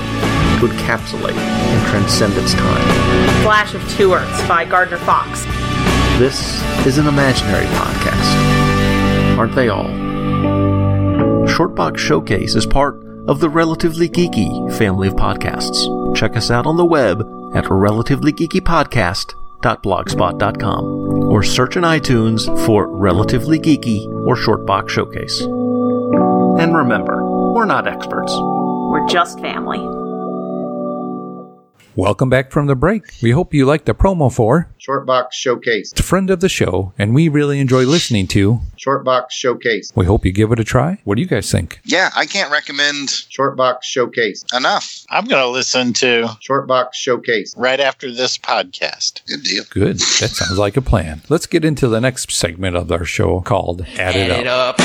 S7: to encapsulate and transcend its time.
S8: Flash of Two Earths by Gardner Fox.
S7: This is an imaginary podcast. Aren't they all? Shortbox Showcase is part of the Relatively Geeky family of podcasts. Check us out on the web at relativelygeekypodcast.blogspot.com or search in iTunes for Relatively Geeky or Shortbox Showcase. And remember, we're not experts.
S8: We're just family.
S2: Welcome back from the break. We hope you liked the promo for
S1: Shortbox Showcase.
S2: It's a friend of the show, and we really enjoy listening to.
S1: Shortbox Showcase.
S2: We hope you give it a try. What do you guys think?
S5: Yeah, I can't recommend
S1: Shortbox Showcase.
S5: enough.
S4: I'm going to listen to
S1: Shortbox Showcase.
S4: right after this podcast.
S5: Good deal.
S2: Good. That sounds like a plan. Let's get into the next segment of our show called Add It Up.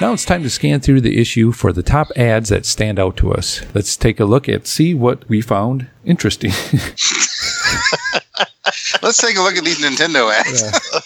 S2: Now it's time to scan through the issue for the top ads that stand out to us. Let's take a look at see what we found interesting.
S5: Let's take a look at these Nintendo ads.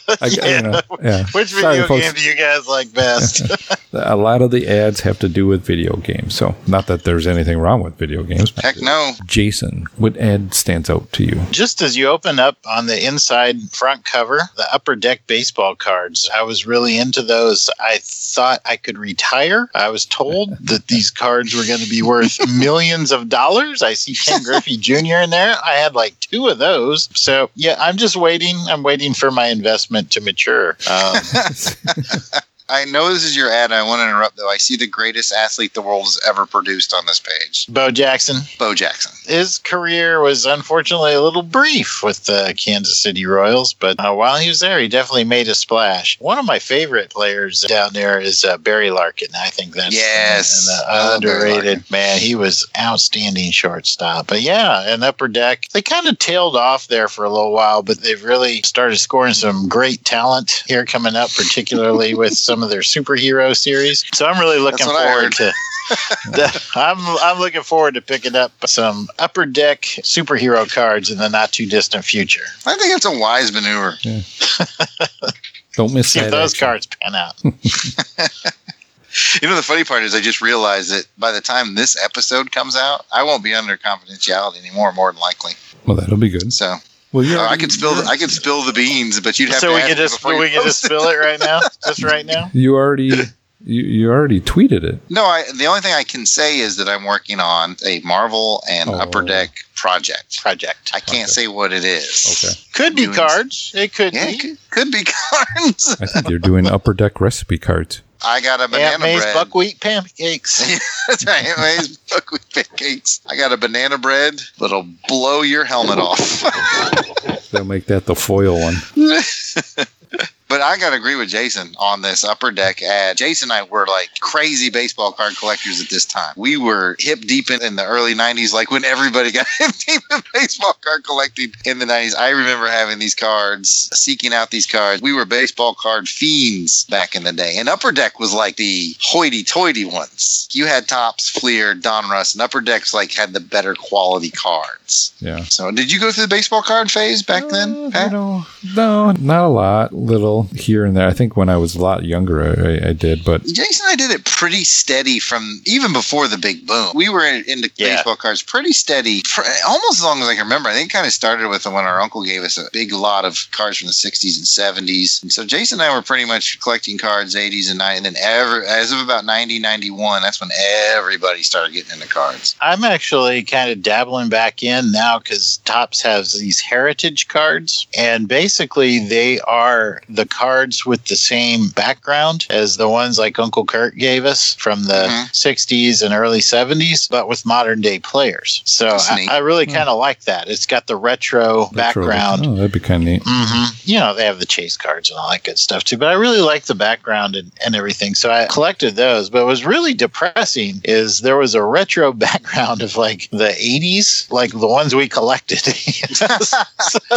S2: I, you know, yeah.
S4: Which
S2: Sorry,
S4: video
S2: folks.
S4: game do you guys like best?
S2: A lot of the ads have to do with video games. So, not that there's anything wrong with video games.
S5: Heck no.
S2: Jason, what ad stands out to you?
S4: Just as you open up on the inside front cover, the upper deck baseball cards, I was really into those. I thought I could retire. I was told that these cards were going to be worth millions of dollars. I see Ken Griffey Jr. in there. I had like two of those. So, yeah, I'm just waiting. I'm waiting for my investment to mature. Um,
S5: I know this is your ad. I want to interrupt though. I see the greatest athlete the world has ever produced on this page,
S4: Bo Jackson.
S5: Bo Jackson.
S4: his career was unfortunately a little brief with the Kansas City Royals, but uh, while he was there, he definitely made a splash. One of my favorite players down there is uh, Barry Larkin. I think that's
S5: Yes.
S4: and, uh,
S5: I
S4: underrated man. He was outstanding shortstop. But yeah, and upper deck, they kind of tailed off there for a little while, but they've really started scoring some great talent here coming up, particularly with some of their superhero series. So I'm really looking
S5: That's what I
S4: forward
S5: heard.
S4: to. I'm I'm looking forward to picking up some upper deck superhero cards in the not too distant future.
S5: I think it's a wise maneuver.
S2: Don't miss
S4: See if those
S2: action.
S4: cards pan out.
S5: You know, the funny part is, I just realized that by the time this episode comes out, I won't be under confidentiality anymore. More than likely,
S2: Well, that'll be good.
S5: so
S2: Well, you're
S5: uh, I can spill. The, I could spill the beans, but you'd have
S4: so
S5: to.
S4: we can just we can just spill it right now, just right now.
S2: You already you, you already tweeted it.
S5: No, I, the only thing I can say is that I'm working on a Marvel and
S2: Oh.
S5: Upper Deck project.
S4: Project
S5: I can't
S2: Project.
S5: say what it is.
S2: Okay.
S4: could be
S5: Doing-
S4: cards. It could
S5: Yeah,
S4: be.
S5: it could, could be cards.
S2: I think you're doing upper deck recipe cards.
S5: I got a
S4: Aunt
S5: banana
S4: May's
S5: bread.
S4: buckwheat pancakes.
S5: That's right. Aunt May's buckwheat pancakes. I got a banana bread that'll blow your helmet off.
S2: They'll make that the foil one.
S5: But I got to agree with Jason on this upper deck ad. Jason and I were like crazy baseball card collectors at this time. We were hip deep in, in the early 90s, like when everybody got hip deep in baseball card collecting in the 90s. I remember having these cards, seeking out these cards. We were baseball card fiends back in the day. And upper deck was like the hoity toity ones. You had Topps, Fleer, Donruss, and upper decks like had the better quality cards.
S2: Yeah.
S5: So did you go through the baseball card phase back
S2: Uh,
S5: then,
S2: you
S5: Pat?
S2: know, no, not a lot. Little. Little here and there. I think when I was a lot younger, I, I did, but
S5: Jason and I did it pretty steady from even before the big boom. We were in- into
S4: Yeah.
S5: baseball cards pretty steady, for almost as long as I can remember. I think it kind of started with when our uncle gave us a big lot of cards from the 60s and 70s. And so Jason and I were pretty much collecting cards 80s and 90s. And then ever, as of about 90, 91, that's when everybody started getting into cards.
S4: I'm actually kind of dabbling back in now because Topps has these heritage cards, and basically they are the cards with the same background as the ones like Uncle Kurt gave us from the
S5: Mhm.
S4: 60s and early 70s, but with modern day players. So I. I really kind of like that. It's got the retro, background.
S2: Oh, that'd be kind of neat.
S4: hmm You know, they have the chase cards and all that good stuff too. But I really like the background and, and everything. So I collected those. But it was really depressing is there was a retro background of like the 80s, like the ones we collected. So-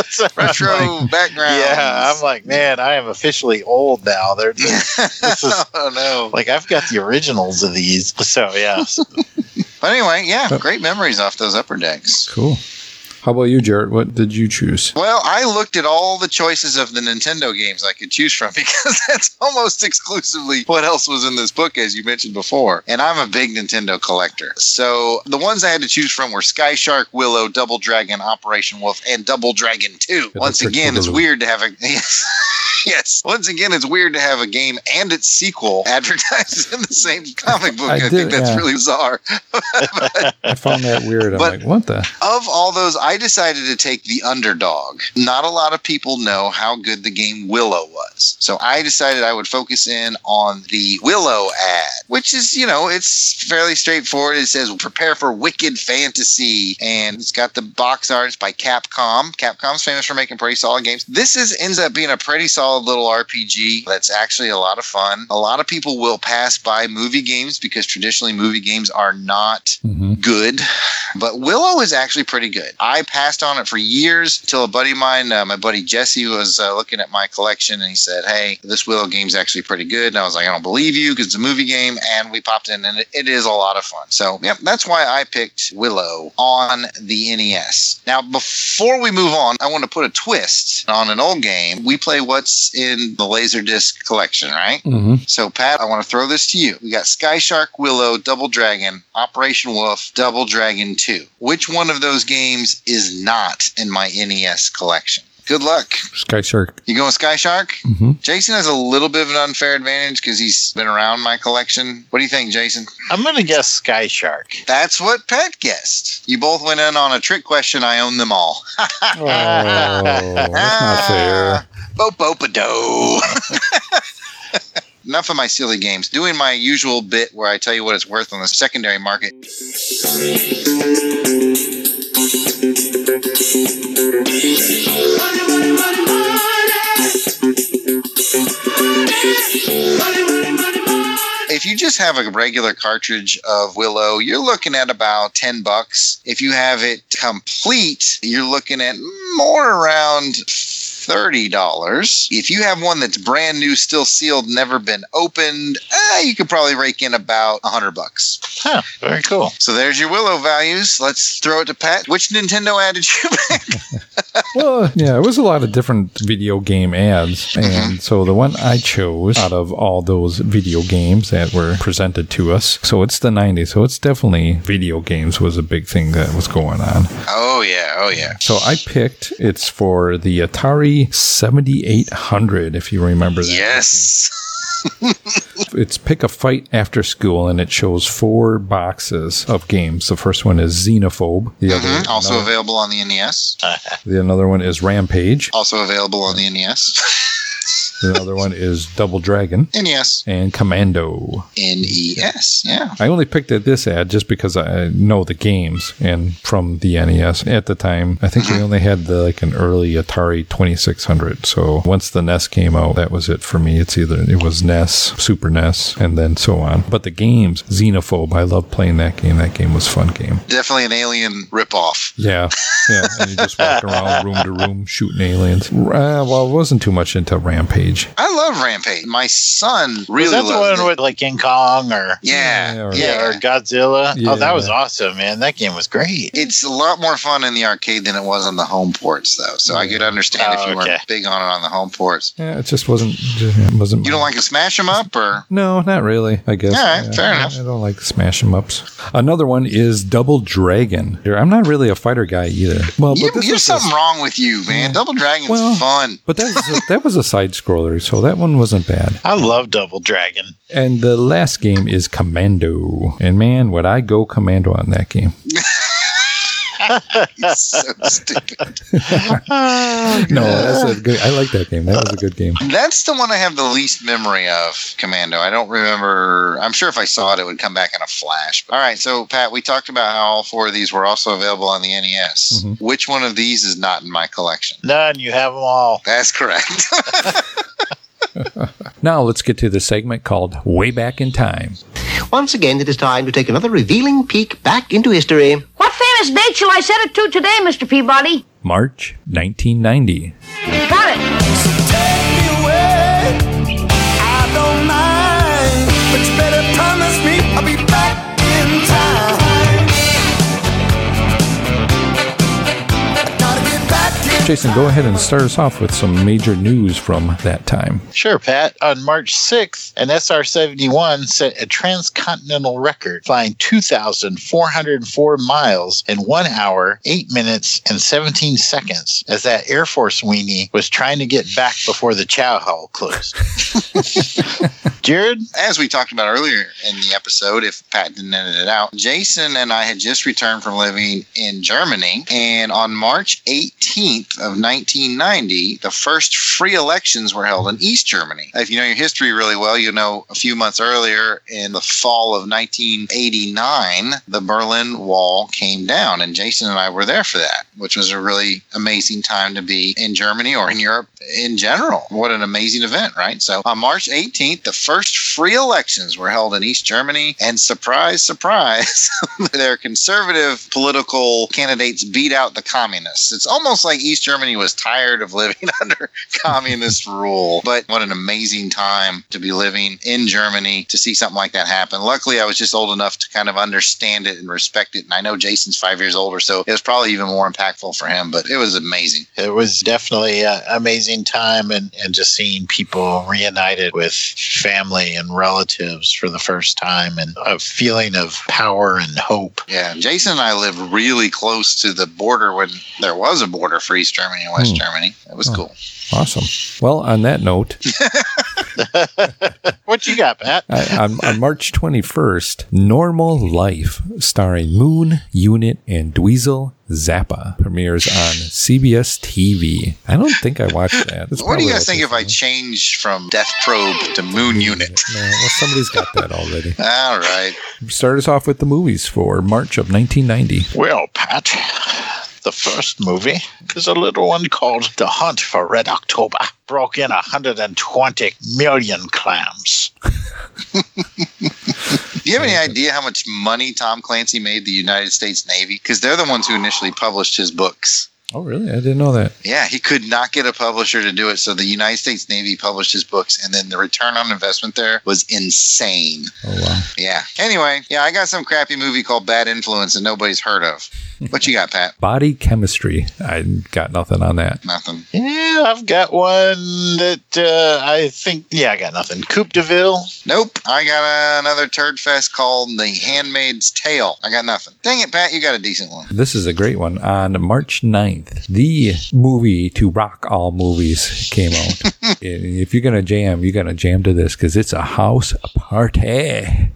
S4: so I'm
S5: Retro
S4: like,
S5: background.
S4: yeah, I'm like, man, I am officially old now. They're this is-
S5: oh, no.
S4: like I've got the originals of these. So yeah,
S5: But anyway, yeah, great memories off those upper decks.
S2: Cool. How about you, Jared? What did you choose?
S5: Well, I looked at all the choices of the Nintendo games I could choose from because that's almost exclusively what else was in this book, as you mentioned before. And I'm a big Nintendo collector. So the ones I had to choose from were Sky Shark, Willow, Double Dragon, Operation Wolf, and Double Dragon 2. Once again, it's weird to have a. Yes. Yes. Once again, it's weird to have a game and its sequel advertised in the same comic book.
S2: I
S5: I,
S2: did,
S5: think that's
S2: yeah.
S5: really bizarre.
S2: I found that weird. I'm
S5: But-
S2: like, what the?
S5: of all those, I decided to take the underdog. Not a lot of people know how good the game Willow was. So I decided I would focus in on the Willow ad, which is, you know, it's fairly straightforward. It says prepare for wicked fantasy. And it's got the box arts by Capcom. Capcom's famous for making pretty solid games. This is ends up being a pretty solid little RPG that's actually a lot of fun. A lot of people will pass by movie games because traditionally movie games are not
S2: hmm
S5: good, but Willow is actually pretty good. I passed on it for years until a buddy of mine, uh, my buddy Jesse, was uh, looking at my collection and he said, Hey, this Willow game's actually pretty good. And I was like, I don't believe you because it's a movie game. And we popped in and it, it is a lot of fun. So, yep, that's why I picked Willow on the NES. Now, before we move on, I want to put a twist on an old game. We play what's in the Laserdisc collection, right?
S2: hmm
S5: So, Pat, I want to throw this to you. We got Sky Shark, Willow, Double Dragon, Operation Wolf, Double Dragon 2. Which one of those games is not in my NES collection? Good luck.
S2: Sky Shark.
S5: You going Sky Shark?
S2: hmm
S5: Jason has a little bit of an unfair advantage because he's been around my collection. What do you think, Jason?
S4: I'm gonna guess Sky Shark.
S5: That's what Pat guessed. You both went in on a trick question. I own them all.
S2: Oh, that's not fair.
S5: Bo Bopa Enough of my silly games. Doing my usual bit where I tell you what it's worth on the secondary market. If you just have a regular cartridge of Willow, you're looking at about 10 bucks. If you have it complete, you're looking at more around $30. If you have one that's brand new, still sealed, never been opened, eh, you could probably rake in about 100 bucks.
S4: Huh, very cool.
S5: So there's your Willow values. Let's throw it to Pat. Which Nintendo ad did you pick?
S2: Well, yeah, it was a lot of different video game ads. And so the one I chose out of all those video games that were presented to us, so it's the 90s. So it's definitely video games was a big thing that was going on.
S5: oh, yeah. Oh, yeah.
S2: So I picked, it's for the Atari 7800, if you remember that.
S5: Yes.
S2: It's Pick a Fight After School, and it shows four boxes of games. The first one is Xenophobe. The other,
S5: Mhm. Also
S2: another,
S5: available on the NES.
S2: the another one is Rampage.
S5: Also available on the NES.
S2: The other one is Double Dragon
S5: NES.
S2: and Commando.
S5: NES. Yeah.
S2: I only picked at this ad just because I know the games and from the NES at the time. I think we only had the like an early Atari 2600. So once the NES came out, that was it for me. It's either it was NES, Super NES, and then so on. But the games, Xenophobe, I love playing that game. That game was a fun game.
S5: Definitely an alien ripoff.
S2: Yeah, yeah. And you just walk around room to room shooting aliens. Uh, well, I wasn't too much into Rampage. Rampage.
S5: I love Rampage. My son really
S4: was that the one
S5: it.
S4: with like King Kong or
S5: yeah,
S2: Yeah, or-
S5: yeah.
S4: or Godzilla?
S2: Yeah.
S4: Oh, that was awesome, man. That game was great.
S5: It's a lot more fun in the arcade than it was on the home ports, though. So I could understand
S4: Oh,
S5: if you oh,
S4: okay.
S5: weren't big on it on the home ports.
S2: Yeah, it just wasn't. It wasn't.
S5: You don't like to smash them up, or
S2: No, not really. I guess.
S5: All right, fair
S2: I-
S5: enough.
S2: I don't like the them ups. Another one is Double Dragon. I'm not really a fighter guy either. Well,
S5: you,
S2: but
S5: there's
S2: was a-
S5: something wrong with you, man. Double Dragon's
S2: Well-
S5: fun.
S2: But that was a, that was a side scroller, so that one wasn't bad.
S4: I love Double Dragon.
S2: And the last game is Commando. And man, would I go Commando on that game?
S5: He's so stupid.
S2: No, that's a good. I like that game. That was a good game.
S5: That's the one I have the least memory of, Commando. I don't remember. I'm sure if I saw it, it would come back in a flash. All right, so Pat, we talked about how all four of these were also available on the NES.
S2: Mm-hmm.
S5: Which one of these is not in my collection?
S4: None. You have them all.
S5: That's correct.
S2: Now let's get to the segment called Way Back in Time.
S12: Once again, it is time to take another revealing peek back into history.
S13: What famous date shall I set it to today, Mr. Peabody?
S2: March 1990. Jason, go ahead and start us off with some major news from that time.
S4: Sure, Pat. On March 6th, an SR 71 set a transcontinental record, flying 2,404 miles in one hour, eight minutes, and 17 seconds, as that Air Force weenie was trying to get back before the chow hall closed. Jared?
S5: As we talked about earlier in the episode, if Pat didn't edit it out, Jason and I had just returned from living in Germany. And on March 18th of 1990, the first free elections were held in East Germany. If you know your history really well, you know a few months earlier in the fall of 1989, the Berlin Wall came down. And Jason and I were there for that, which was a really amazing time to be in Germany or in Europe in general. What an amazing event, right? So on March 18th, the first free elections were held in East Germany, and surprise, surprise, their conservative political candidates beat out the communists. It's almost like East Germany was tired of living under communist rule. But what an amazing time to be living in Germany to see something like that happen. Luckily, I was just old enough to kind of understand it and respect it. And I know Jason's five years older, so it was probably even more impactful for him, but it was amazing.
S4: It was definitely an amazing time and, and just seeing people reunited with family and relatives for the first time and a feeling of power and hope.
S5: Yeah, Jason and I lived really close to the border when there was a border for East Germany and West
S2: Hmm.
S5: Germany. It was cool.
S2: Awesome. Well, on that note,
S4: What you got, Pat?
S2: I, on, on March 21st, Normal Life, starring Moon, Unit, and Dweezil Zappa, premieres on CBS TV. I don't think I watched that. That's
S5: what do you guys think if I change from Death Probe to Moon Unit?
S2: No, well, somebody's got that already.
S5: All right.
S2: Start us off with the movies for March of 1990.
S4: Well, Pat, the first movie is a little one called The Hunt for Red October. Broke in 120 million clams.
S5: Do you have any idea how much money Tom Clancy made the United States Navy? Because they're the ones who initially published his books.
S2: Oh, really? I didn't know that.
S5: Yeah, he could not get a publisher to do it. So the United States Navy published his books, and then the return on investment there was insane.
S2: Oh, wow.
S5: Yeah. Anyway, yeah, I got some crappy movie called Bad Influence that nobody's heard of. What you got, Pat?
S2: Body chemistry. I got nothing on that.
S5: Nothing.
S4: Yeah, I've got one that uh, I think, yeah, I got nothing. Coupe de Ville.
S5: Nope. I got uh, another turd fest called The Handmaid's Tale. I got nothing. Dang it, Pat, you got a decent one.
S2: This is a great one. On March 9th, the movie to rock all movies came out. if you're going to jam, you're going to jam to this because it's a house party.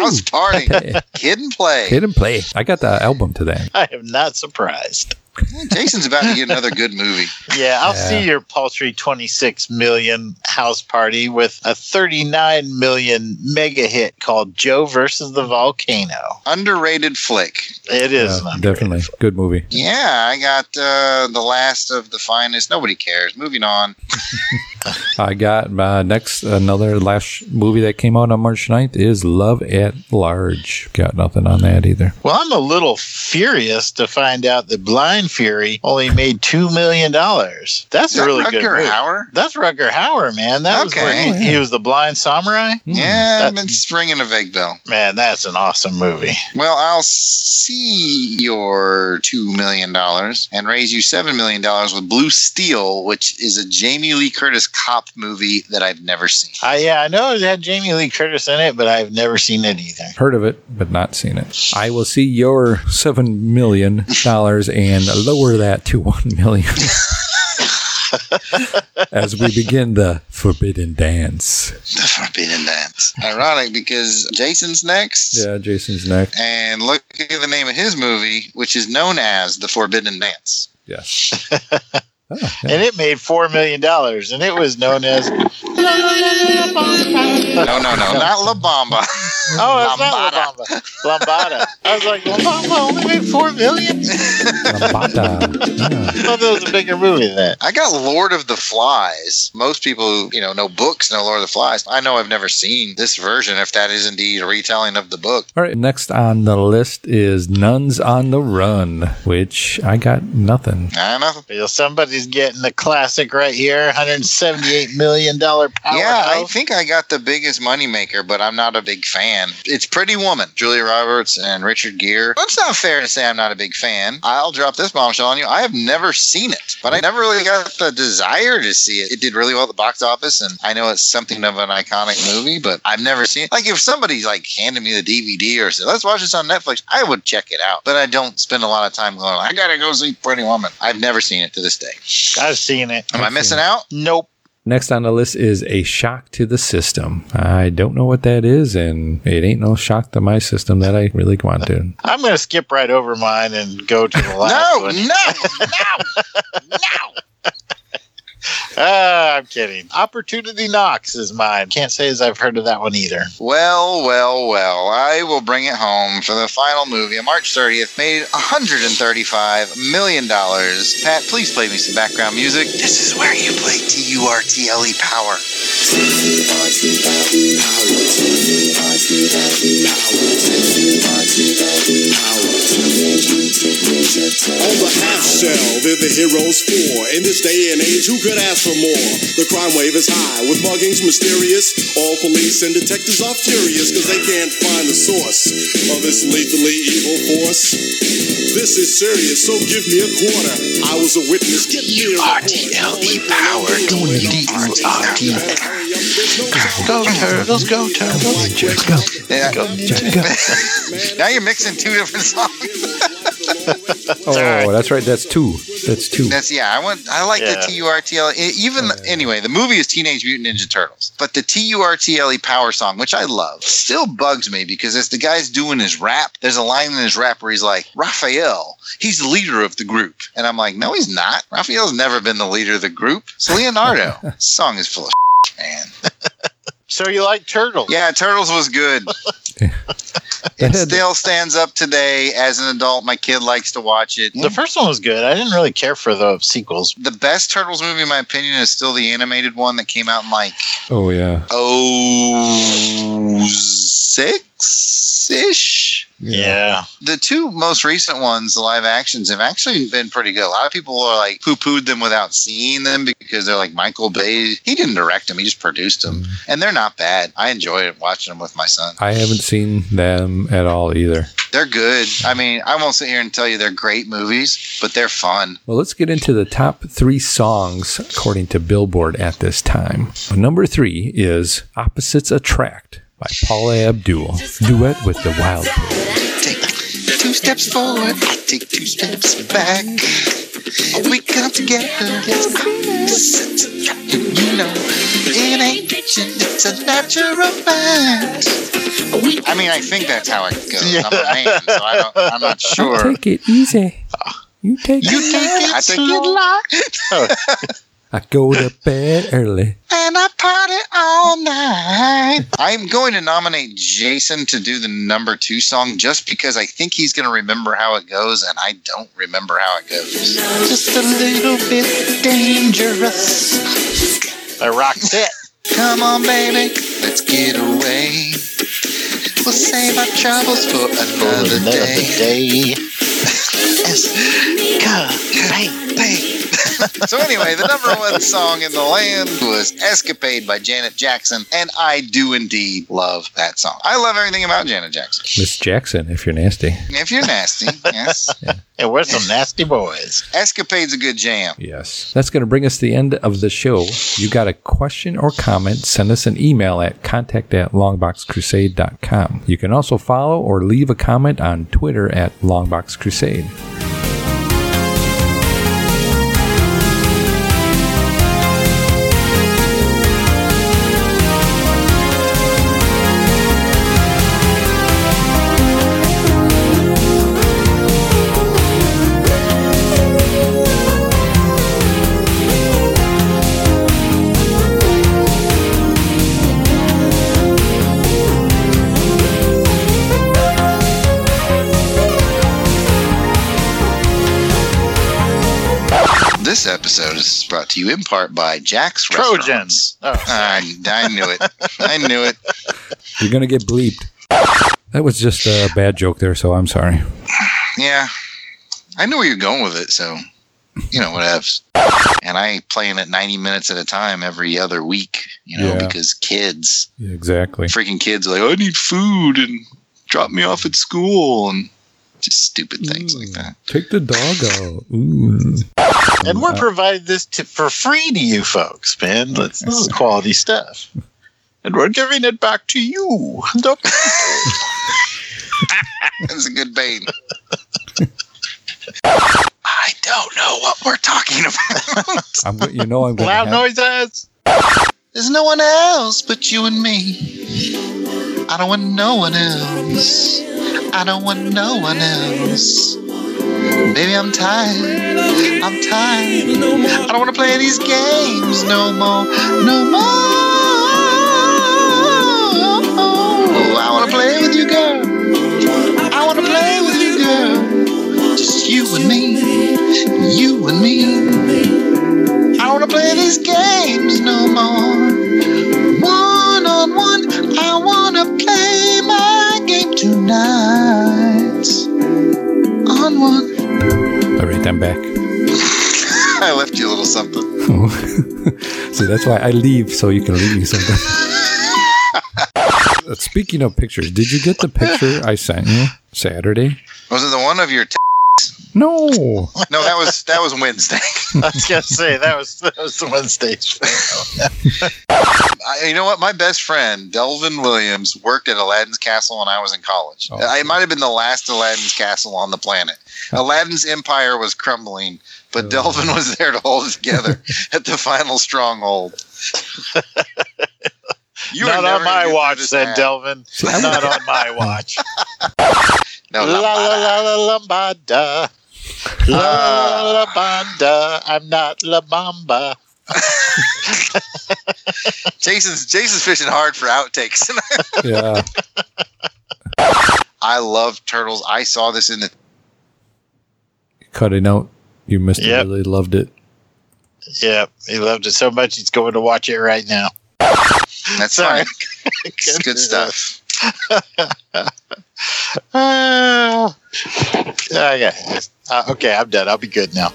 S5: House Party. Kid and Play.
S2: Hit and play. I got the album to that.
S4: I am not surprised.
S5: Jason's about to get another good movie.
S4: Yeah, I'll
S2: Yeah.
S4: see your paltry 26 million house party with a 39 million mega hit called Joe versus the Volcano.
S5: Underrated flick.
S4: It is.
S2: Yeah,
S4: an
S2: definitely. Good movie.
S5: Yeah, I got uh, the last of the finest. Nobody cares. Moving on.
S2: I got my next, another last movie that came out on March 9th is Love at Large. Got nothing on that either.
S4: Well, I'm a little furious to find out that Blind Blind Fury only made two million dollars. That's
S5: Is
S4: a
S5: that
S4: really good
S5: Rutger
S4: movie.
S5: Hauer?
S4: That's Rutger Hauer, man. That was where
S5: Okay.
S4: he, he was the blind samurai.
S5: Yeah,
S4: That-
S5: it's ringing a vague bell.
S4: Man, that's an awesome movie.
S5: Well, I'll see your $2 million and raise you $7 million with Blue Steel, which is a Jamie Lee Curtis cop movie that I've never seen.
S4: Uh, yeah, I know it had Jamie Lee Curtis in it, but I've never seen it either.
S2: Heard of it, but not seen it. I will see your seven million dollars and lower that to one million as we begin the forbidden dance.
S5: The Forbidden Dance. Ironic because Jason's next.
S2: Yeah, Jason's next.
S5: And look at the name of his movie, which is known as The Forbidden Dance.
S2: Yes.
S4: Oh, and it made four million dollars, and it was known as
S5: No, no, no, not La Bamba.
S4: Oh, it's not La Bamba. Lambada. I was like, La Bamba only made four million?
S2: Lambada.
S4: I thought that was a bigger movie than that.
S5: I got Lord of the Flies. Most people you know, know books know Lord of the Flies. I know I've never seen this version, if that is indeed a retelling of the book.
S2: All right, next on the list is Nuns on the Run, which I got nothing.
S5: I know.
S4: Well, somebody's getting the classic right here, $178 million powerhouse.
S5: Yeah, I think I got the biggest moneymaker, but I'm not a big fan. It's Pretty Woman, Julia Roberts and Richard Gere. It's not fair to say I'm not a big fan. I'll drop this bombshell on you. I have never seen it, but I never really got the desire to see it. It did really well at the box office, and I know it's something of an iconic movie, but I've never seen it. Like if somebody's like handed me the DVD or said, "Let's watch this on Netflix," I would check it out. But I don't spend a lot of time going, "I gotta go see Pretty Woman." I've never seen it to this day.
S4: I've seen it.
S5: Am I missing out?
S4: Nope.
S2: Next on the list is A Shock to the System. I don't know what that is, and it ain't no shock to my system that I really want to.
S4: I'm going to skip right over mine and go to the last
S5: No,
S4: one.
S5: no, no.
S4: Ah, I'm kidding. Opportunity Knocks is mine. Can't say as I've heard of that one either.
S5: Well, well, well. I will bring it home for the final movie on March 30th. Made 135 million dollars. Pat, please play me some background music. This is where you play T U R T L E Power.
S14: On the half shell, they're the heroes for. In this day and age, who could ask for more? The crime wave is high, with muggings mysterious. All police and detectives are furious because they can't find the source of this lethally evil force. This is serious, so give me a quarter. I was a witness. Get me a
S5: R-T-L-E power. Doing the D-R-T.
S4: Go, Turtles, go, Turtles.
S2: Go.
S5: Yeah.
S2: Go.
S5: now you're mixing two different songs.
S2: Oh, that's right. That's two. That's two.
S5: That's yeah. I want. I like
S4: Yeah.
S5: the TURTL. Even oh, anyway, the movie is Teenage Mutant Ninja Turtles, but the T U R T L E power song, which I love, still bugs me because as the guy's doing his rap, there's a line in his rap where he's like, "Raphael, he's the leader of the group," and I'm like, "No, he's not. Raphael's never been the leader of the group. It's Leonardo." Song is full of man.
S4: So you like Turtles?
S5: Yeah, Turtles was good. It still stands up today as an adult. My kid likes to watch it.
S4: The first one was good. I didn't really care for the sequels.
S5: The best Turtles movie, in my opinion, is still the animated one that came out in like
S2: Oh yeah.
S5: oh six ish.
S4: Yeah.
S5: The two most recent ones, the live actions, have actually been pretty good. A lot of people are like poo pooed them without seeing them because they're like Michael Bay. He didn't direct them; he just produced them, mm. and they're not bad. I enjoy watching them with my son.
S2: I haven't seen them at all either.
S5: They're good. I mean, I won't sit here and tell you they're great movies, but they're fun.
S2: Well, let's get into the top three songs according to Billboard at this time. Number three is Opposites Attract by Paula Abdul, duet with the Wild Pill.
S5: Take two steps forward, I take two steps back. We come together, it's you know, it ain't fiction, it's a natural fact. I mean, I think that's how it goes. I'm a man, so I don't, I'm not sure.
S2: Take it easy. You take
S5: You
S2: it.
S5: take it, I take it light.
S2: I go to bed early.
S5: and I party all night. I'm going to nominate Jason to do the number two song just because I think he's going to remember how it goes, and I don't remember how it goes. Just a little bit dangerous.
S4: That rocks it.
S5: Come on, baby, let's get away. We'll save our troubles for another
S4: Another
S5: day.
S4: day. Cause
S5: bang, bang. So anyway, the number one song in the land was "Escapade" by Janet Jackson, and I do indeed love that song. I love everything about Janet Jackson.
S2: Miss Jackson, if you're nasty.
S5: If you're nasty, yes.
S4: And we're some nasty boys.
S5: Escapade's a good jam.
S2: Yes. That's going to bring us to the end of the show. You got a question or comment, send us an email at contact at longboxcrusade.com. You can also follow or leave a comment on Twitter at longboxcrusade.
S5: Episode is brought to you in part by Jack's
S4: Trojans. Oh,
S5: I, I knew it. I knew it.
S2: You're going to get bleeped. That was just a bad joke there, so I'm sorry.
S5: Yeah. I knew where you're going with it, so you know what else. And I playing it 90 minutes at a time every other week, you know,
S2: Yeah.
S5: because kids,
S2: Yeah, exactly.
S5: freaking kids, are like, I need food and drop me off at school and just stupid things like that.
S2: Take the dog out. Ooh.
S4: And we're uh, providing this to, for free to you folks, man. That's, this is quality stuff. And we're giving it back to you.
S5: That's a good bane. I don't know what we're talking about.
S2: I'm, go- you know I'm going
S4: loud
S2: have,
S4: noises.
S5: There's no one else but you and me. I don't want no one else. I don't want no one else. Baby, I'm tired. I'm tired. I don't want to play these games no more. No more. I want to play with you, girl. I want to play with you, girl. Just you and me. You and me. Play these games no more. One on one, I want to play my game tonight. On one.
S2: All right, I'm back.
S5: I left you a little something.
S2: See, that's why I leave so you can leave me something. Speaking of pictures, did you get the picture I sent you Saturday?
S5: Was it the one of your? T-
S2: No.
S5: no, that was that was Wednesday.
S4: I was gonna say that was that was the Wednesday.
S5: I, you know what? My best friend Delvin Williams worked at Aladdin's Castle when I was in college.
S2: Oh.
S5: I- It might have been the last Aladdin's Castle on the planet. Aladdin's empire was crumbling, but oh. Delvin was there to hold it together at the final stronghold. You were
S4: Not on my watch,
S5: this
S4: said
S5: ad.
S4: Delvin. Not on my watch.
S5: No,
S4: la la la la lambada. La la la la ah. banda. I'm not La Bamba.
S5: Jason's Jason's fishing hard for outtakes.
S2: Yeah.
S5: I love turtles. I saw this in the
S2: cutting out. You missed
S4: Yep.
S2: it. Really loved it.
S4: Yeah, he loved it so much he's going to watch it right now.
S5: That's
S4: Sorry.
S5: fine. It's good stuff.
S4: Uh, okay. Uh, okay, I'm done. I'll be good now.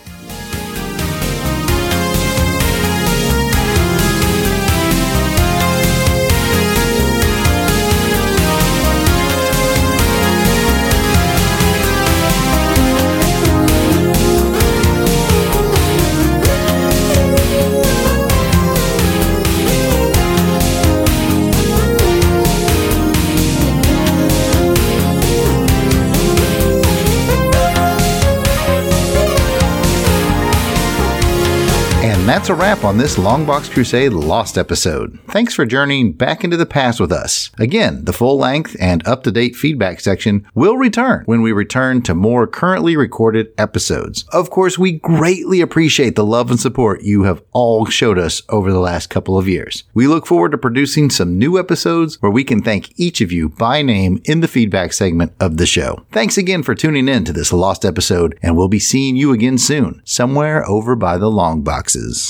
S1: That's a wrap on this Longbox Crusade Lost episode. Thanks for journeying back into the past with us. Again, the full length and up to date feedback section will return when we return to more currently recorded episodes. Of course, we greatly appreciate the love and support you have all showed us over the last couple of years. We look forward to producing some new episodes where we can thank each of you by name in the feedback segment of the show. Thanks again for tuning in to this Lost episode, and we'll be seeing you again soon, somewhere over by the long boxes.